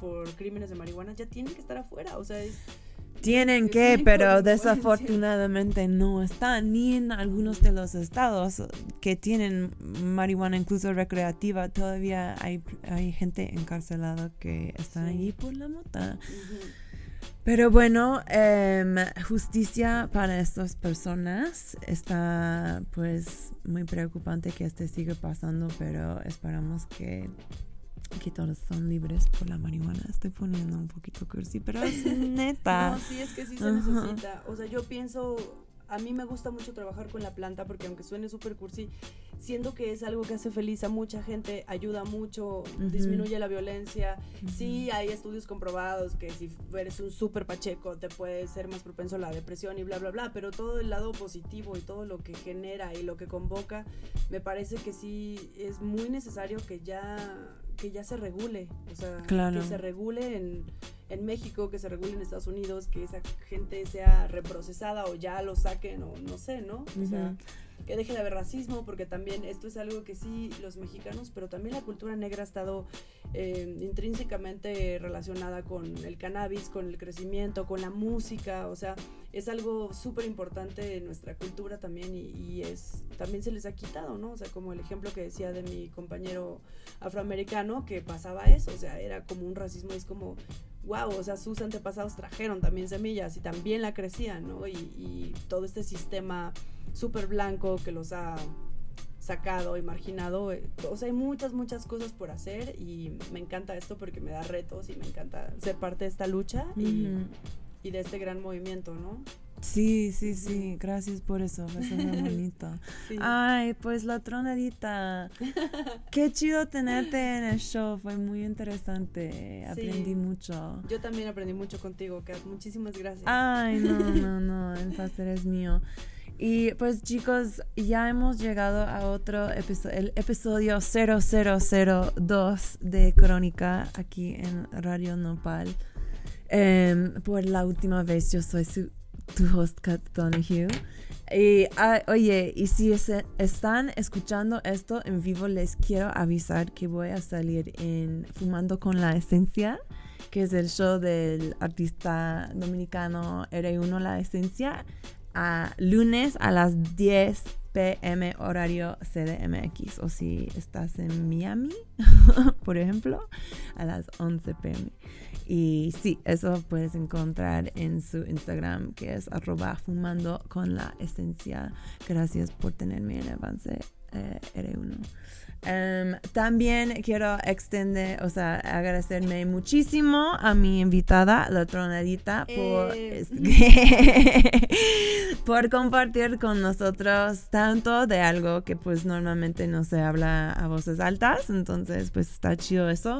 por crímenes de marihuana ya tiene que estar afuera. O sea, es... Tienen que, pero desafortunadamente no están ni en algunos de los estados que tienen marihuana incluso recreativa. Todavía hay, hay gente encarcelada que están allí por la mota. Pero bueno, em, justicia para estas personas está pues muy preocupante que este siga pasando, pero esperamos que, que todos son libres por la marihuana. Estoy poniendo un poquito cursi, pero es neta. No, sí, es que sí se necesita. O sea, yo pienso, a mí me gusta mucho trabajar con la planta porque aunque suene súper cursi, siento que es algo que hace feliz a mucha gente, ayuda mucho, Ujú. disminuye la violencia. Sí, hay estudios comprobados que si eres un súper pacheco te puede ser más propenso a la depresión y bla, bla, bla, pero todo el lado positivo y todo lo que genera y lo que convoca, me parece que sí es muy necesario que ya que ya se regule, o sea, Claro. que se regule en, en México, que se regule en Estados Unidos, que esa gente sea reprocesada o ya lo saquen o no sé, ¿no? O sea. Que deje de haber racismo, porque también esto es algo que sí los mexicanos, pero también la cultura negra ha estado eh, intrínsecamente relacionada con el cannabis, con el crecimiento, con la música, o sea, es algo súper importante en nuestra cultura también y, es también se les ha quitado, ¿no? O sea, como el ejemplo que decía de mi compañero afroamericano que pasaba eso, o sea, era como un racismo, es como wow, o sea, sus antepasados trajeron también semillas y también la crecían, ¿no? Y todo este sistema súper blanco que los ha sacado y marginado, eh, o sea, hay muchas, muchas cosas por hacer y me encanta esto porque me da retos y me encanta ser parte de esta lucha y, de este gran movimiento, ¿no? Sí, sí, sí, gracias por eso, eso es muy bonito. Sí. Ay, pues la tronadita, qué chido tenerte en el show, fue muy interesante, aprendí Sí. mucho. Yo también aprendí mucho contigo, Kat. Muchísimas gracias. Ay, no, no, no, el placer es mío. Y pues chicos, ya hemos llegado a otro episodio, el episodio 0002 de Crónica aquí en Radio Nopal. Em, por la última vez yo soy su, tu host Kat Donahue. Y ah, oye, y si es- están escuchando esto en vivo, les quiero avisar que voy a salir en Fumando con la Esencia, que es el show del artista dominicano R1 La Esencia, a lunes a las 10 pm horario CDMX. O si estás en Miami, por ejemplo, a las 11 pm. Y sí, eso puedes encontrar en su Instagram, que es arroba fumando con la esencia. Gracias por tenerme en avance eh, R1. Em, también quiero extender, o sea, agradecerme muchísimo a mi invitada, la tronadita, por, Eh. por compartir con nosotros tanto de algo que pues normalmente no se habla a voces altas, entonces pues está chido eso.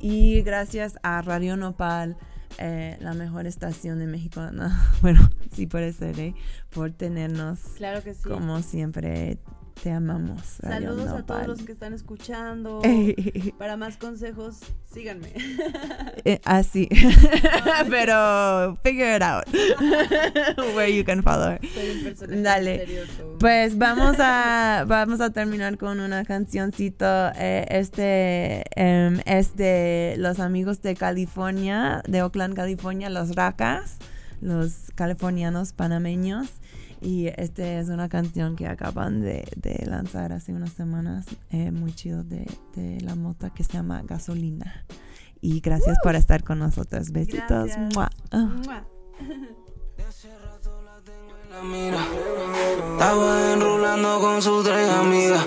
Y gracias a Radio Nopal, eh, la mejor estación de México, no, bueno, sí puede ser, ¿eh? por tenernos Claro que sí. como siempre. Te amamos. Radio Saludos a todos los que están escuchando. Para más consejos, síganme. Eh, así. Pero figure it out. Where you can follow her. Soy un personaje Dale. misterioso. Pues vamos a, vamos a terminar con una cancioncito. Eh, este em, es de los amigos de California, de Oakland, California, los Racas, los californianos panameños. Y este es una canción que acaban de, de lanzar hace unas semanas, eh, muy chido, de, de la mota que se llama Gasolina. Y gracias por estar con nosotros. Besitos. Mua. Ah. Mua. la mira. Estaba enrolando con sus tres amigas.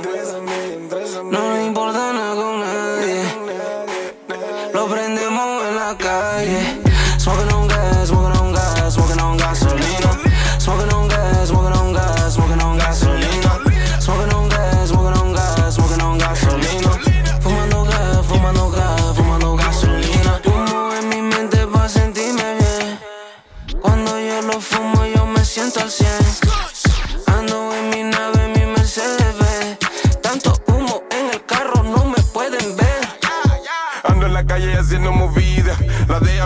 No le importa nada con.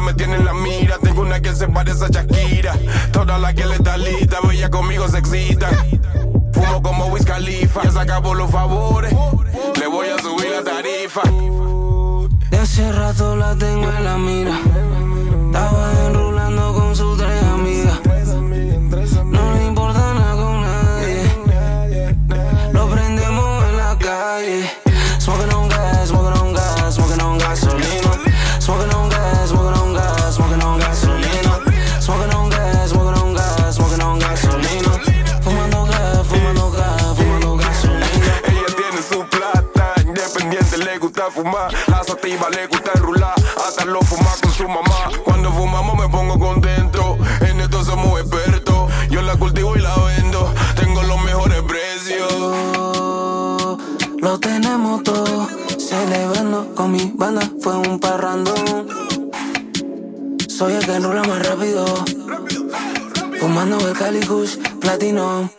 Me tiene en la mira. Tengo una que se parece a Shakira. Toda la que le está lista, ella conmigo se excita. Fumo como Wiz Khalifa. Ya se acabó los favores. Le voy a subir la tarifa. De hace rato la tengo en la mira Estaba enrolando con sus gusta fumar. La sativa le gusta enrular, hasta lo fuma con su mamá. Cuando fumamos me pongo contento, en esto somos expertos. Yo la cultivo y la vendo, tengo los mejores precios. Lo tenemos todo, celebrando con mi banda fue un parrandón. Soy el que enrola más rápido, fumando el Cali Kush Platinum.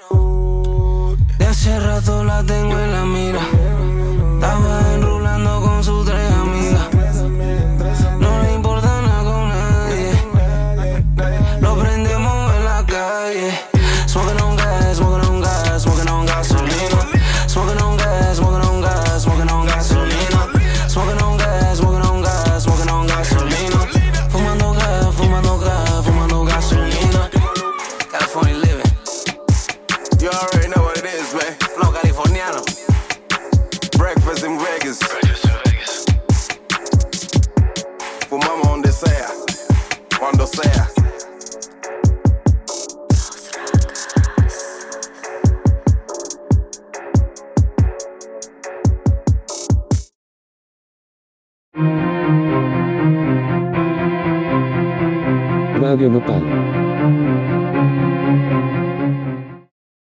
De hace rato la tengo en la mira, estaba enrolando Radio Nopal.